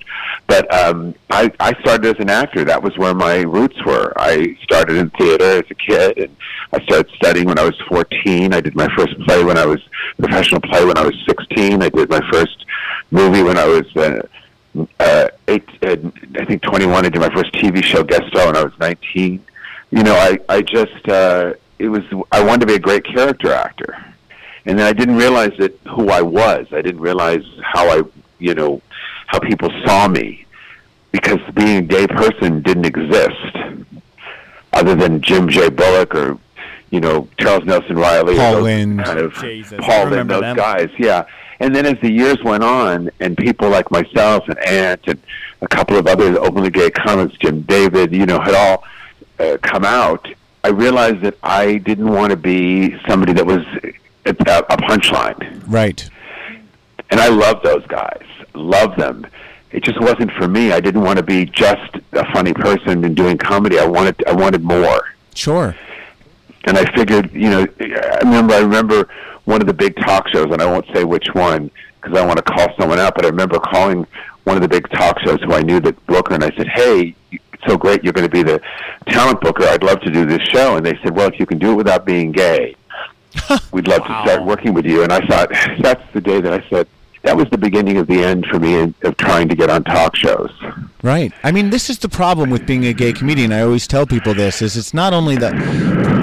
But um, I, I started as an actor. That was where my roots were. I started in theater as a kid, and I started studying when I was 14. I did my first play when I was professional play when I was 16. I did my first movie when I was uh, uh, eight, uh, I think 21. I did my first TV show guest star when I was 19. You know, I I just uh, it was I wanted to be a great character actor, and then I didn't realize that who I was. I didn't realize how I you know how people saw me because being a gay person didn't exist other than Jim J. Bullock or you know Charles Nelson Reilly, Paul or those kind of Jesus, Paul Lynde, remember those them. guys, yeah. And then as the years went on, and people like myself and Ant and a couple of other openly gay comics, Jim David, you know, had all uh, come out. I realized that I didn't want to be somebody that was a, a punchline Right. and I love those guys. Love them. It just wasn't for me. I didn't want to be just a funny person and doing comedy. I wanted I wanted more. Sure. And I figured, you know, I remember I remember one of the big talk shows, and I won't say which one because I want to call someone out. But I remember calling one of the big talk shows who I knew that booker, and I said, "Hey, it's so great you're going to be the talent booker. I'd love to do this show." And they said, "Well, if you can do it without being gay, we'd love to start working with you." And I thought that's the day that I said that was the beginning of the end for me of trying to get on talk shows. Right. I mean, this is the problem with being a gay comedian. I always tell people this: is it's not only that,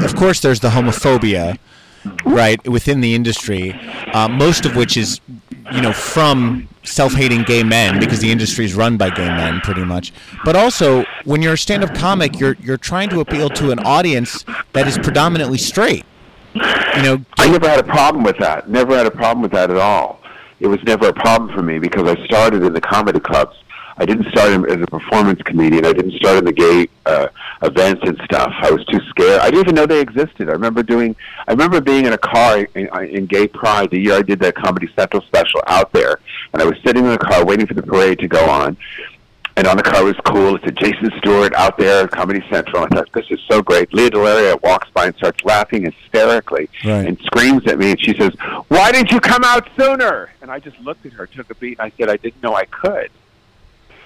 of course, there's the homophobia, right, within the industry, uh, most of which is, you know, from self-hating gay men because the industry is run by gay men, pretty much. But also, when you're a stand-up comic, you're you're trying to appeal to an audience that is predominantly straight. You know, I never had a problem with that. Never had a problem with that at all. It was never a problem for me because I started in the comedy clubs. I didn't start as a performance comedian. I didn't start in the gay uh, events and stuff. I was too scared. I didn't even know they existed. I remember doing. I remember being in a car in, in Gay Pride the year I did that Comedy Central special out there, and I was sitting in the car waiting for the parade to go on. And on the car was cool. It's said Jason Stuart out there at Comedy Central. I thought, this is so great. Lea DeLaria walks by and starts laughing hysterically Right. and screams at me. And she says, why didn't you come out sooner? And I just looked at her, took a beat, and I said, I didn't know I could.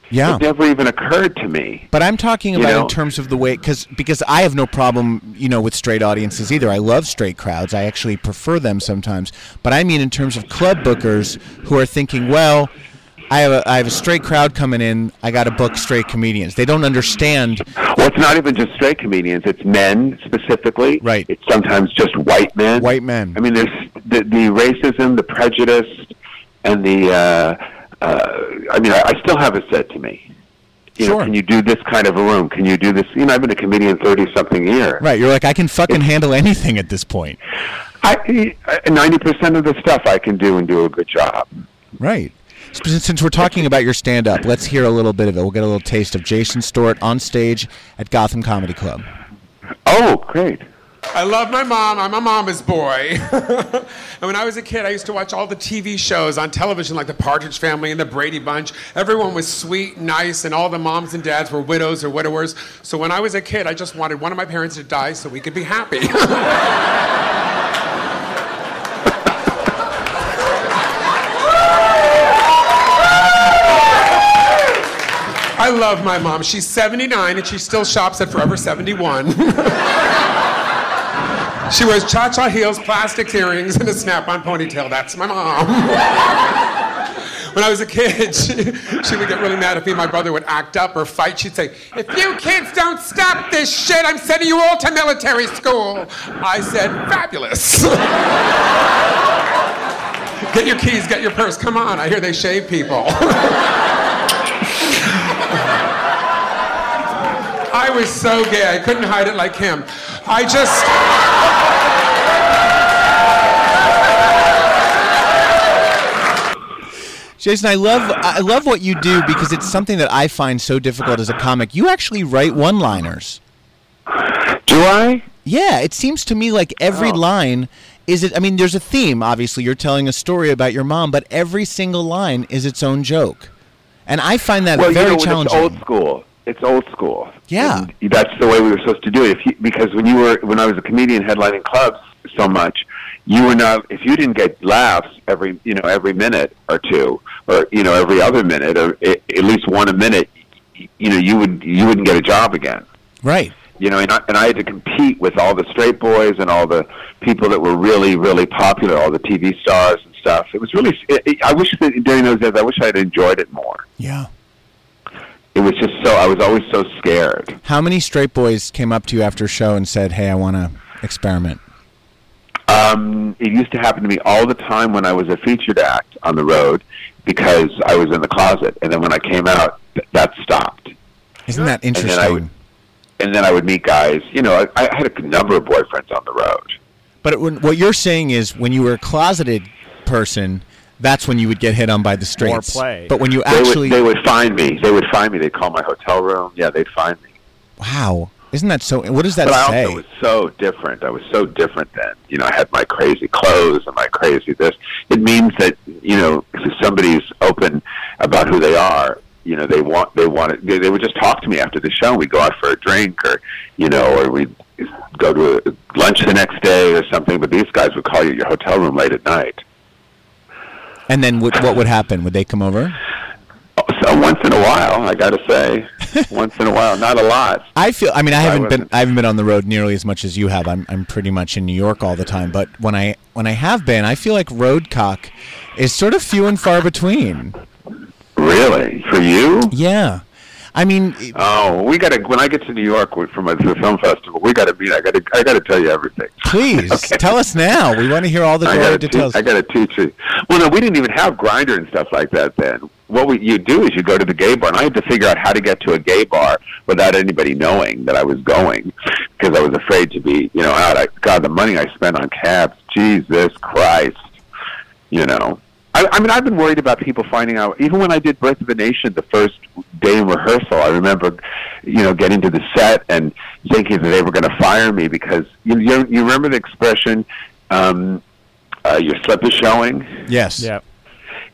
yeah. It never even occurred to me. But I'm talking You about know? in terms of the way, because because I have no problem, you know, with straight audiences either. I love straight crowds. I actually prefer them sometimes. But I mean in terms of club bookers who are thinking, well, I have a I have a straight crowd coming in. I got to book straight comedians. They don't understand. Well, it's not even just straight comedians. It's men specifically. Right. It's sometimes just white men. White men. I mean, there's the, the racism, the prejudice, and the. Uh, uh, I mean, I, I still have it said to me. You know, Sure. can you do this kind of a room? Can you do this? You know, I've been a comedian thirty something years. Right. You're like I can fucking handle anything at this point. I ninety percent of the stuff I can do and do a good job. Right. Since since we're talking about your stand up, let's hear a little bit of it. We'll get a little taste of Jason Stuart on stage at Gotham Comedy Club. Oh, great. I love my mom. I'm a mama's boy. and when I was a kid, I used to watch all the TV shows on television, like The Partridge Family and The Brady Bunch. Everyone was sweet, nice, and all the moms and dads were widows or widowers. So when I was a kid, I just wanted one of my parents to die so we could be happy. love my mom. She's 79 and she still shops at Forever 71. she wears cha cha heels, plastic earrings, and a snap on ponytail. That's my mom. when I was a kid, she, she would get really mad if me and my brother would act up or fight. She'd say, If you kids don't stop this shit, I'm sending you all to military school. I said, Fabulous. get your keys, get your purse. Come on, I hear they shave people. I was so gay, I couldn't hide it like him. I just. Jason, I love I love what you do because it's something that I find so difficult as a comic. You actually write one-liners. Do I? Yeah, it seems to me like every Oh. line is it I mean there's a theme, obviously you're telling a story about your mom, but every single line is its own joke. And I find that well, very you know, challenging. It's old school. It's old school. Yeah. And that's the way we were supposed to do it. If you, because when you were when I was a comedian headlining clubs so much, you were not if you didn't get laughs every you know every minute or two or you know every other minute or at least one a minute you know you would you wouldn't get a job again Right. you know and I, and I had to compete with all the straight boys and all the people that were really really popular all the TV stars and stuff it was really it, it, I wish that during those days I wish I had enjoyed it more Yeah. It was just so I was always so scared How many straight boys came up to you after a show and said, "Hey, I want to experiment"? Um, it used to happen to me all the time when I was a featured act on the road because I was in the closet, and then when I came out, th- that stopped. Isn't that And then I interesting? would, and then I would meet guys. You know, I, I had a number of boyfriends on the road. But it, what you're saying is, when you were a closeted person, that's when you would get hit on by the straights. play. But when you They actually, would, they would find me. They would find me. They'd call my hotel room. Yeah, they'd find me. wow, isn't that so? What does that but I say? also was so different. I was so different then. You know, I had my crazy clothes and my crazy this. It means that you know, if somebody's open about who they are, you know, they want they want it. They, they would just talk to me after the show. We'd go out for a drink, or you know, or we'd go to a lunch the next day or something. But these guys would call you at your hotel room late at night. And then what, what would happen? Would they come over? So once in a while, I got to say, once in a while, not a lot. I feel. I mean, I I haven't been. I haven't been on the road nearly as much as you have. I'm. I'm pretty much in New York all the time. But when I when I have been, I feel like road cock is sort of few and far between. Really, for you? Yeah. I mean, Oh, we got to. When I get to New York from a, the film festival, we got to meet. I got to. I got to tell you everything. please tell us now. We want to hear all the gory details. I got to teach you. Well, no, we didn't even have Grindr and stuff like that then. What we, you do is you go to the gay bar, and I had to figure out how to get to a gay bar without anybody knowing that I was going, because I was afraid to be, you know, out. I, God, the money I spent on cabs, Jesus Christ, you know. I, I mean, I've been worried about people finding out. Even when I did Birth of a Nation, the first day in rehearsal, I remember, you know, getting to the set and thinking that they were going to fire me because you you, you remember the expression, um, uh, "Your slip is showing." yes. Yeah.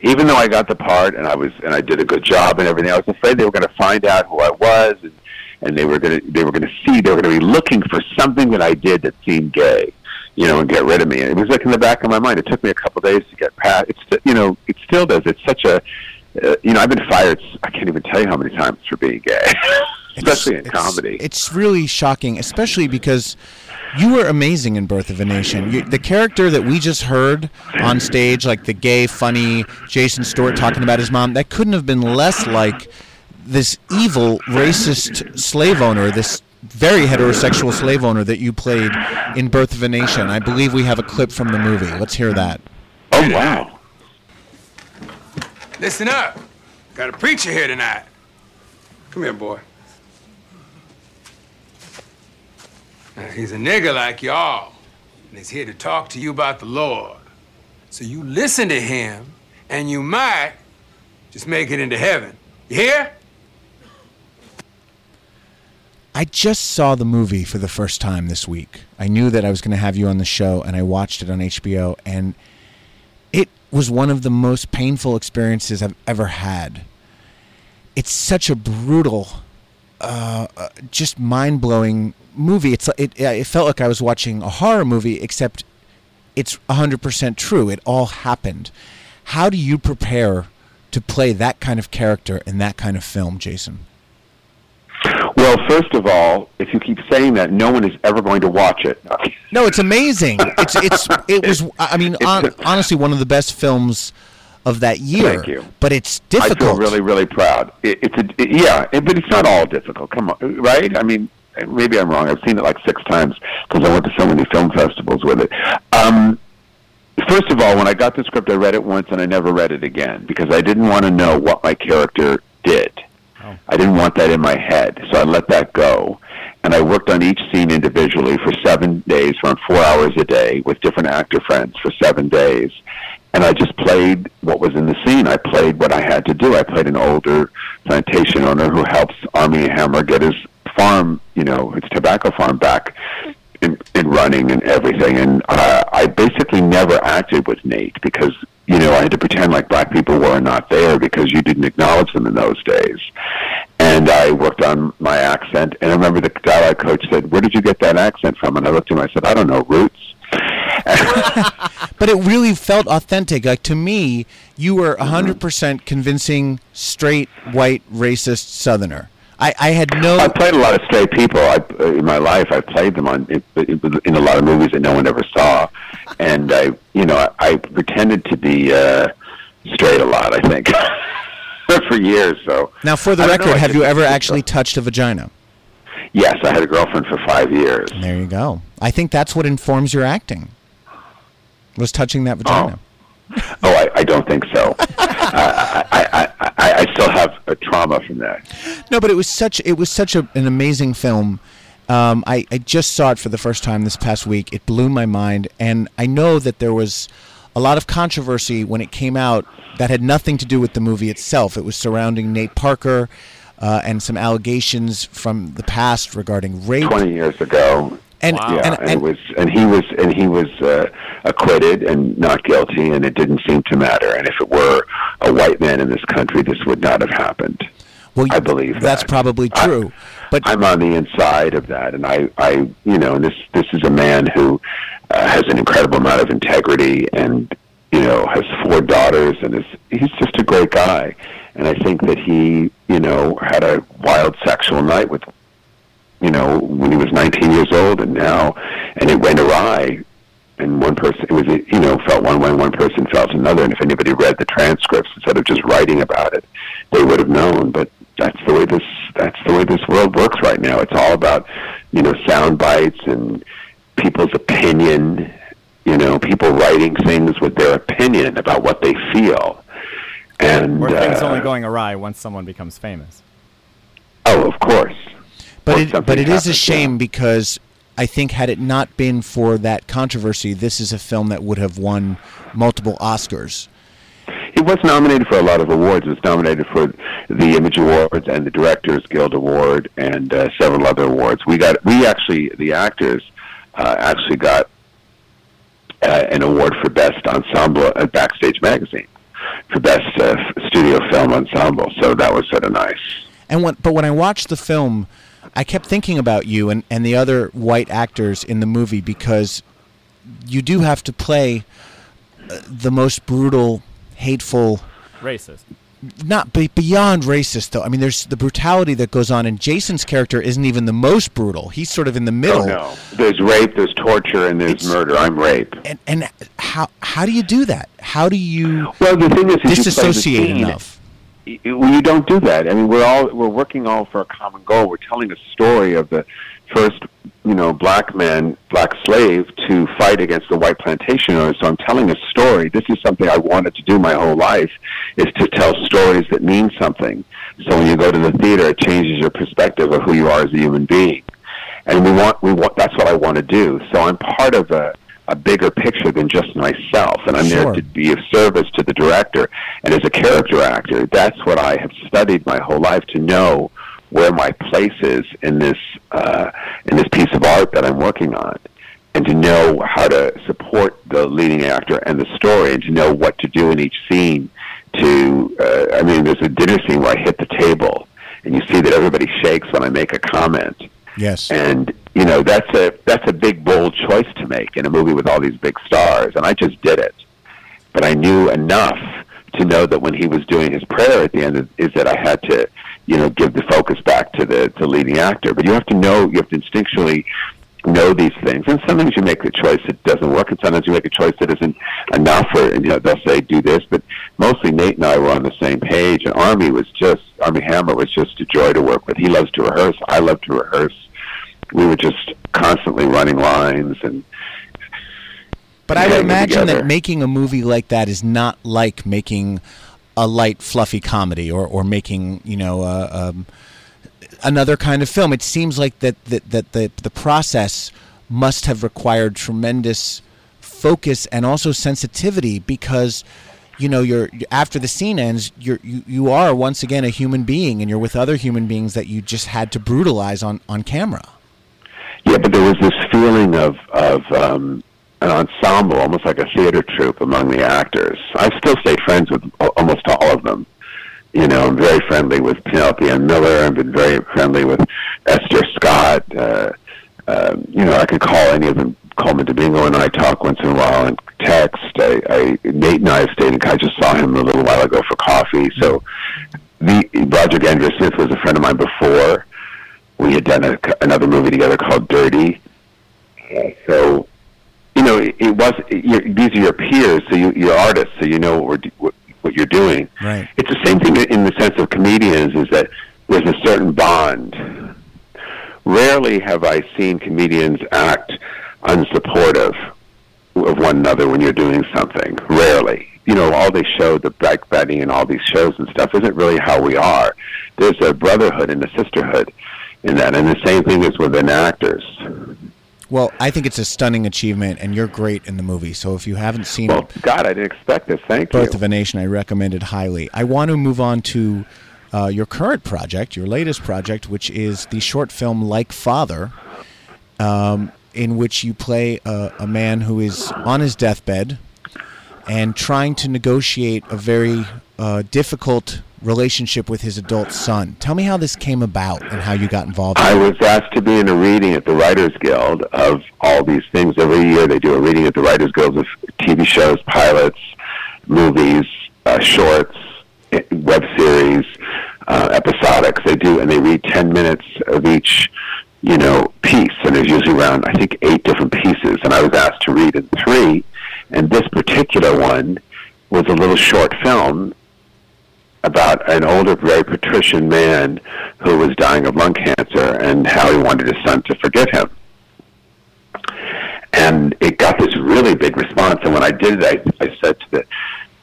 Even though I got the part and I was and I did a good job and everything, I was afraid they were going to find out who I was and and they were going to they were going to see they were going to be looking for something that I did that seemed gay you know, and get rid of me. And it was like in the back of my mind. It took me a couple of days to get past. It's you know, it still does. It's such a, uh, you know, I've been fired. I can't even tell you how many times for being gay, especially in comedy. It's really shocking, especially because you were amazing in Birth of a Nation. You, the character that we just heard on stage, like the gay, funny Jason Stuart talking about his mom, that couldn't have been less like this evil, racist slave owner, this very heterosexual slave owner that you played in Birth of a Nation. I believe we have a clip from the movie. Let's hear that. Oh wow! Listen up. Got a preacher here tonight. Come here, boy. Now, he's a nigga like y'all, and he's here to talk to you about the Lord. So you listen to him, and you might just make it into heaven. You hear? I just saw the movie for the first time this week. I knew that I was going to have you on the show, and I watched it on HBO, and it was one of the most painful experiences I've ever had. It's such a brutal, uh, uh, just mind blowing movie. It's it, it felt like I was watching a horror movie, except it's 100% true. It all happened. How do you prepare to play that kind of character in that kind of film, Jason? Well, first of all, if you keep saying that, no one is ever going to watch it. No, it's amazing. It's it's it was. I mean, hon- honestly, one of the best films of that year. Thank you. But it's difficult. I feel really, really proud. It, it's a, it- yeah, it, but it's not all difficult. Come on, right? I mean, maybe I'm wrong. I've seen it like six times because I went to so many film festivals with it. Um, first of all, when I got the script, I read it once and I never read it again because I didn't want to know what my character did. I didn't want that in my head, so I let that go. And I worked on each scene individually for seven days, around four hours a day, with different actor friends for seven days. And I just played what was in the scene. I played what I had to do. I played an older plantation owner who helps Armie Hammer get his farm, you know, his tobacco farm back in, in running and everything. And uh, I basically never acted with Nate because you know I had to pretend like black people were not there because you didn't acknowledge them in those days. And I worked on my accent. And I remember the dialogue coach said, "Where did you get that accent from?" And I looked at him. I said, "I don't know, Roots." but it really felt authentic. Like to me, you were hundred percent convincing straight white racist Southerner. I, I had no. I played a lot of straight people I, in my life. I played them on in, in a lot of movies that no one ever saw, and I, you know, I, I pretended to be uh, straight a lot. I think for years. So now, for the don't know, record, have you ever actually touched a vagina? Yes, I had a girlfriend for five years. There you go. I think that's what informs your acting. Was touching that vagina. Oh, I, I don't think so. uh, I still have a trauma from that. No, but it was such it was such a, an amazing film. Um, I, I just saw it for the first time this past week. It blew my mind, and I know that there was a lot of controversy when it came out that had nothing to do with the movie itself. It was surrounding Nate Parker uh, and some allegations from the past regarding rape. Twenty years ago. And- yeah, and- and, it was, and he was, and he was uh, acquitted and not guilty, and it didn't seem to matter. And if it were a white man in this country, this would not have happened. Well, I believe that's that. probably true. but I'm on the inside of that, and I, I, you know, this this is a man who uh, has an incredible amount of integrity, and you know, has four daughters, and is he's just a great guy. And I think that he, you know, had a wild sexual night with, you know, when he was 19 years old, and now, and it went awry. And one person, it was, you know, felt one way, one person felt another. And if anybody read the transcripts instead of just writing about it, they would have known. But that's the way this, that's the way this world works right now. It's all about, you know, sound bites and people's opinion. You know, people writing things with their opinion about what they feel. And Or things uh, only going awry once someone becomes famous. oh, of course. But it, but it is a shame because I think had it not been for that controversy, this is a film that would have won multiple Oscars. It was nominated for a lot of awards. It was nominated for the Image Awards and the Directors Guild Award and uh, several other awards. We got we actually the actors uh, actually got uh, an award for best ensemble at Backstage Magazine for best uh, studio film ensemble. So that was sort of nice. And when, but when I watched the film, I kept thinking about you and, and the other white actors in the movie because you do have to play uh, the most brutal, hateful, Racist. not be, beyond racist though. I mean, there's the brutality that goes on, and Jason's character isn't even the most brutal. He's sort of in the middle. Oh no, there's rape, there's torture, and there's murder. I'm rape. And and how how do you do that? How do you Well, the thing is, is you the disassociate scene. enough? Well, you don't do that. I mean, we're all we're working all for a common goal. We're telling a story of the first, you know, black man, black slave to fight against the white plantation owners. So I'm telling a story. This is something I wanted to do my whole life, is to tell stories that mean something. So when you go to the theater, it changes your perspective of who you are as a human being. And we want we want that's what I want to do. So I'm part of a a bigger picture than just myself, and I'm Sure. there to be of service to the director. And as a character actor, that's what I have studied my whole life to know where my place is in this uh, in this piece of art that I'm working on, and to know how to support the leading actor and the story, and to know what to do in each scene. To uh, I mean, there's a dinner scene where I hit the table, and you see that everybody shakes when I make a comment Yes. and you know that's a that's a big bold choice to make in a movie with all these big stars and i just did it but i knew enough to know that when he was doing his prayer at the end of, is that i had to you know give the focus back to the to leading actor but you have to know you have to instinctually know these things. And sometimes you make a choice that doesn't work and sometimes you make a choice that isn't enough or you know they'll say do this. But mostly nate and i were on the same page and Armie was just Armie Hammer was just a joy to work with. He loves to rehearse. I love to rehearse. We were just constantly running lines and But I would imagine together. that making a movie like that is not like making a light, fluffy comedy or, or making, you know, uh, um, another kind of film. It seems like that, that, that the, the process must have required tremendous focus and also sensitivity because you know you're after the scene ends you're you, you are once again a human being and you're with other human beings that you just had to brutalize on on camera Yeah, but there was this feeling of of um, an ensemble, almost like a theater troupe among the actors. I still stay friends with almost all of them. You know, I'm very friendly with Penelope Ann Miller. I've been very friendly with Esther Scott. Uh, um, you know, I could call any of them Colman Domingo and I talk once in a while and text. I, I Nate and I have stayed in. touch. I just saw him a little while ago for coffee. So the Roger Andrew Smith was a friend of mine before. We had done a, another movie together called Dirty. So you know, it, it was you're, these are your peers, so you, you're artists, so you know what, we're, what you're doing. Right. It's the same thing in the sense of comedians is that there's a certain bond. Rarely have I seen comedians act unsupportive of one another when you're doing something. Rarely. You know, all they show, the bike betting and all these shows and stuff, isn't really how we are. There's a brotherhood and a sisterhood in that, and the same thing is within actors. Well, I think it's a stunning achievement, and you're great in the movie. So if you haven't seen Well, God, I didn't expect this. Thank Birth you. Birth of a Nation, I recommend it highly. I want to move on to uh, your current project, your latest project, which is the short film Like Father, um, in which you play a, a man who is on his deathbed and trying to negotiate a very uh, difficult relationship with his adult son. Tell me how this came about and how you got involved. I was asked to be in a reading at the Writers Guild of all these things. Every year they do a reading at the Writers Guild of TV shows, pilots, movies, uh, shorts, eh, web series, uh, episodics. They do, and they read 10 minutes of each, you know, piece. And there's usually around, I think, eight different pieces. And I was asked to read in three. And this particular one was a little short film about an older, very patrician man who was dying of lung cancer and how he wanted his son to forgive him. And it got this really big response. And when I did it, I, I said to the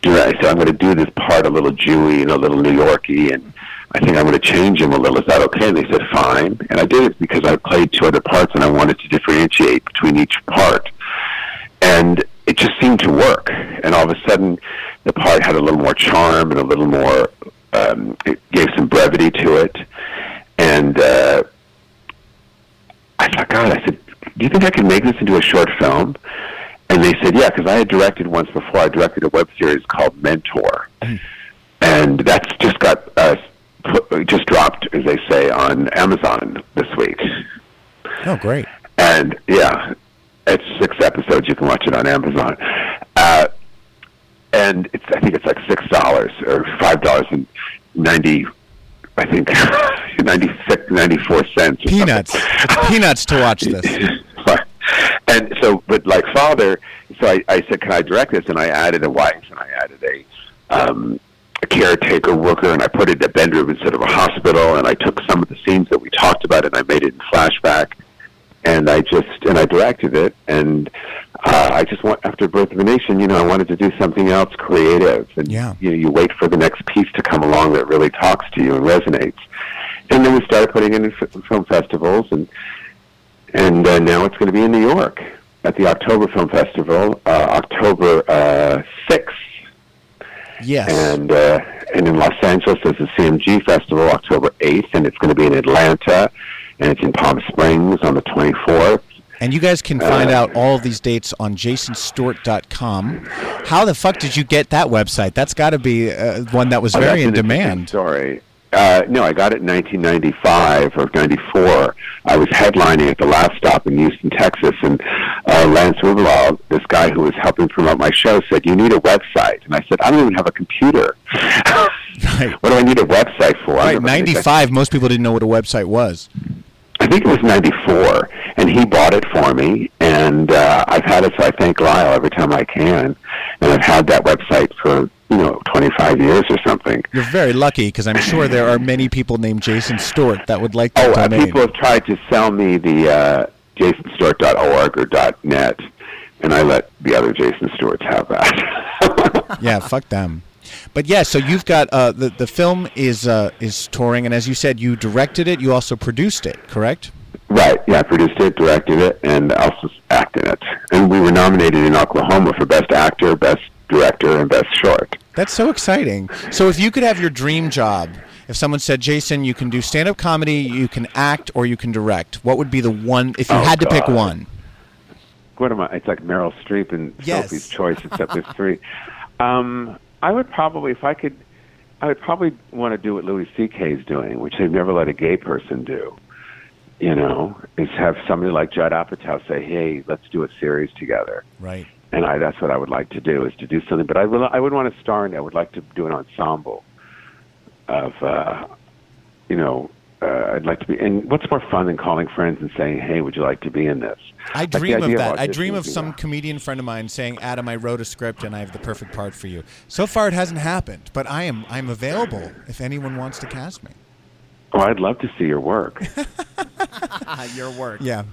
I said, I'm going to do this part a little Jewy and a little New Yorky, and I think I'm going to change him a little. Is that okay? And they said, fine. And I did it because I played two other parts and I wanted to differentiate between each part. And it just seemed to work. And all of a sudden, the part had a little more charm and a little more, um, it gave some brevity to it. And uh, I thought, God, I said, do you think I can make this into a short film? And they said, yeah, because I had directed once before. I directed a web series called Mentor. And that's just got, uh, put, just dropped, as they say, on Amazon this week. Oh, great. And yeah, it's six episodes. You can watch it on Amazon. Uh, and it's I think it's like six dollars or five dollars and ninety, I think ninety six, ninety four cents. Peanuts. Peanuts to watch this. and so, but like father, so I, I said, can I direct this? And I added a wife, and I added a, um, a caretaker worker, and I put it in a bedroom instead of a hospital. And I took some of the scenes that we talked about, and I made it in flashback. And I just and I directed it, and uh, I just want after Birth of a Nation, you know, I wanted to do something else creative, and Yeah. you know, you wait for the next piece to come along that really talks to you and resonates. And then we started putting it in f- film festivals, and and uh, now it's going to be in New York at the October Film Festival, uh, October uh, sixth, Yes. and uh, and in Los Angeles there's the CMG Festival, October eighth, and it's going to be in Atlanta, and it's in Palm Springs on the twenty fourth. And you guys can find Uh, out all of these dates on jasonstuart.com. How the fuck did you get that website? That's got to be uh, one that was Oh, very in demand. Story. Uh, no, I got it in 1995 or 94. I was headlining at the Laff Stop in Houston, Texas, and uh, Lance Rubelau, this guy who was helping promote my show, said, "You need a website." And I said, "I don't even have a computer. What do I need a website for?" Right, I'm never gonna get 95, most people didn't know what a website was. I think it was '94, and he bought it for me, and uh, I've had it. So I thank Lyle every time I can, and I've had that website for you know 25 years or something. You're very lucky because I'm sure there are many people named Jason Stuart that would like that Oh, uh, domain. people have tried to sell me the uh, jasonstuart.org or .net, and I let the other Jason Stuarts have that. yeah, fuck them. But yeah, so you've got uh, the the film is uh, is touring, and as you said, you directed it. You also produced it, correct? right? Yeah, I produced it, directed it, and also acted in it. And we were nominated in Oklahoma for Best Actor, Best Director, and Best Short. That's so exciting. So if you could have your dream job, if someone said, Jason, you can do stand up comedy, you can act, or you can direct, what would be the one if you Oh, had to pick one? What am I? It's like Meryl Streep and Yes. Sophie's Choice, except there's three. Um, I would probably, if I could, I would probably want to do what Louis C.K. is doing, which they've never let a gay person do. you know, is have somebody like Judd Apatow say, "Hey, let's do a series together." Right. And I that's what I would like to do is to do something, but I would I would want to star in. it. I would like to do an ensemble of, uh, you know. Uh, I'd like to be, and what's more fun than calling friends and saying, "Hey, would you like to be in this?" I Like dream of idea that. I dream of some know. comedian friend of mine saying, "Adam, I wrote a script and I have the perfect part for you." So far, it hasn't happened, but I am I'm available if anyone wants to cast me. Oh, I'd love to see your work. Your work. Yeah,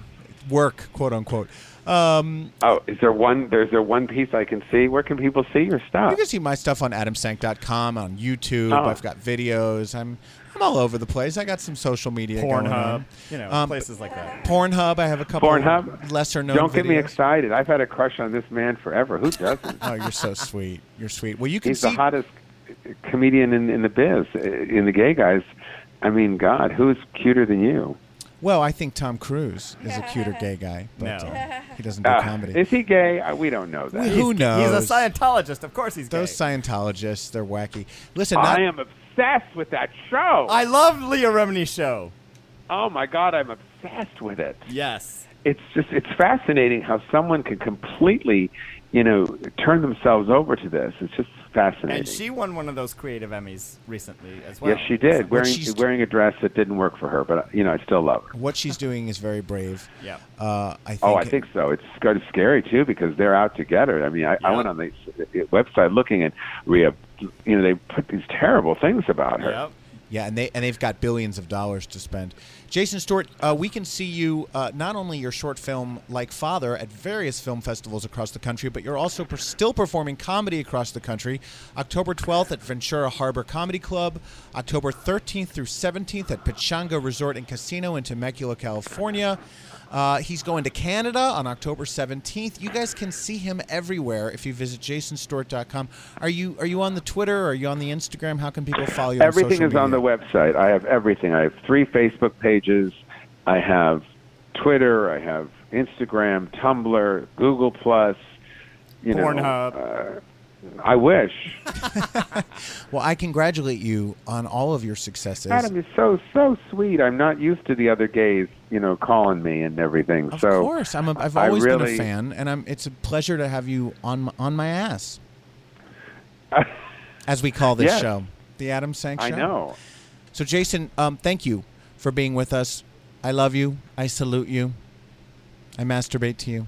work, quote unquote. Um, oh, is there one? There's there one piece I can see? Where can people see your stuff? you can see my stuff on AdamSank.com on YouTube. Oh. I've got videos. I'm I'm all over the place. I got some social media. Pornhub, you know, Um, places like that. Pornhub. I have a couple. Pornhub. lesser known. Don't get me excited. I've had a crush on this man forever. Who doesn't? Oh, you're so sweet. You're sweet. Well, you can He's see. the hottest comedian in, in the biz. uh, In the gay guys, I mean, God, who's cuter than you? Well, I think Tom Cruise is a cuter gay guy, but No. uh, he doesn't do Uh, comedy. Is he gay? Uh, we don't know that. Who knows? He's a Scientologist. Of course he's gay. Those Scientologists, they're wacky. Listen, not, I am obsessed with that show. I love Leah Remini's show. oh my God, I'm obsessed with it. Yes. It's just it's fascinating how someone can completely, you know, turn themselves over to this. It's just fascinating. And she won one of those creative Emmys recently as well. yes, she did, wearing wearing a dress that didn't work for her, but you know, I still love her. what she's doing is very brave. Yeah. Uh, I think. Oh, I think so. It's kind of scary too because they're out together. I mean, I, I went on the website looking, and we have, you know, they put these terrible things about her. Yep. Yeah, and they and they've got billions of dollars to spend. Jason Stuart, uh, we can see you uh, not only your short film like Father at various film festivals across the country, but you're also per- still performing comedy across the country. October 12th at Ventura Harbor Comedy Club, October 13th through 17th at Pechanga Resort and Casino in Temecula, California. Uh, he's going to Canada on October 17th. You guys can see him everywhere if you visit jasonstuart.com. Are you are you on the Twitter? Are you on the Instagram? How can people follow you? on Everything social is on the website. I have everything. I have three Facebook pages. I have Twitter. I have Instagram, Tumblr, Google Plus. You Pornhub. Know, uh, I wish. Well, I congratulate you on all of your successes. Adam is so so sweet. I'm not used to the other gays, you know, calling me and everything. of so course, I'm a, I've always been really- a fan, and I'm. It's a pleasure to have you on my, on my ass, as we call this Yes. show, the Adam Sank Show. I know. So, Jason, um, thank you for being with us. I love you. I salute you. I masturbate to you.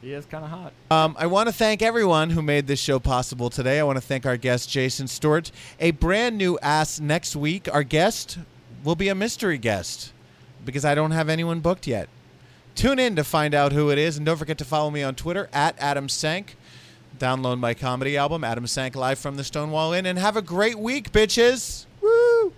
He is kind of hot. Um, I want to thank everyone who made this show possible today. I want to thank our guest, Jason Stuart. A brand new ass next week. Our guest will be a mystery guest because I don't have anyone booked yet. Tune in to find out who it is, and don't forget to follow me on Twitter at Adam Sank. Download my comedy album, Adam Sank Live from the Stonewall Inn, and have a great week, bitches. Woo!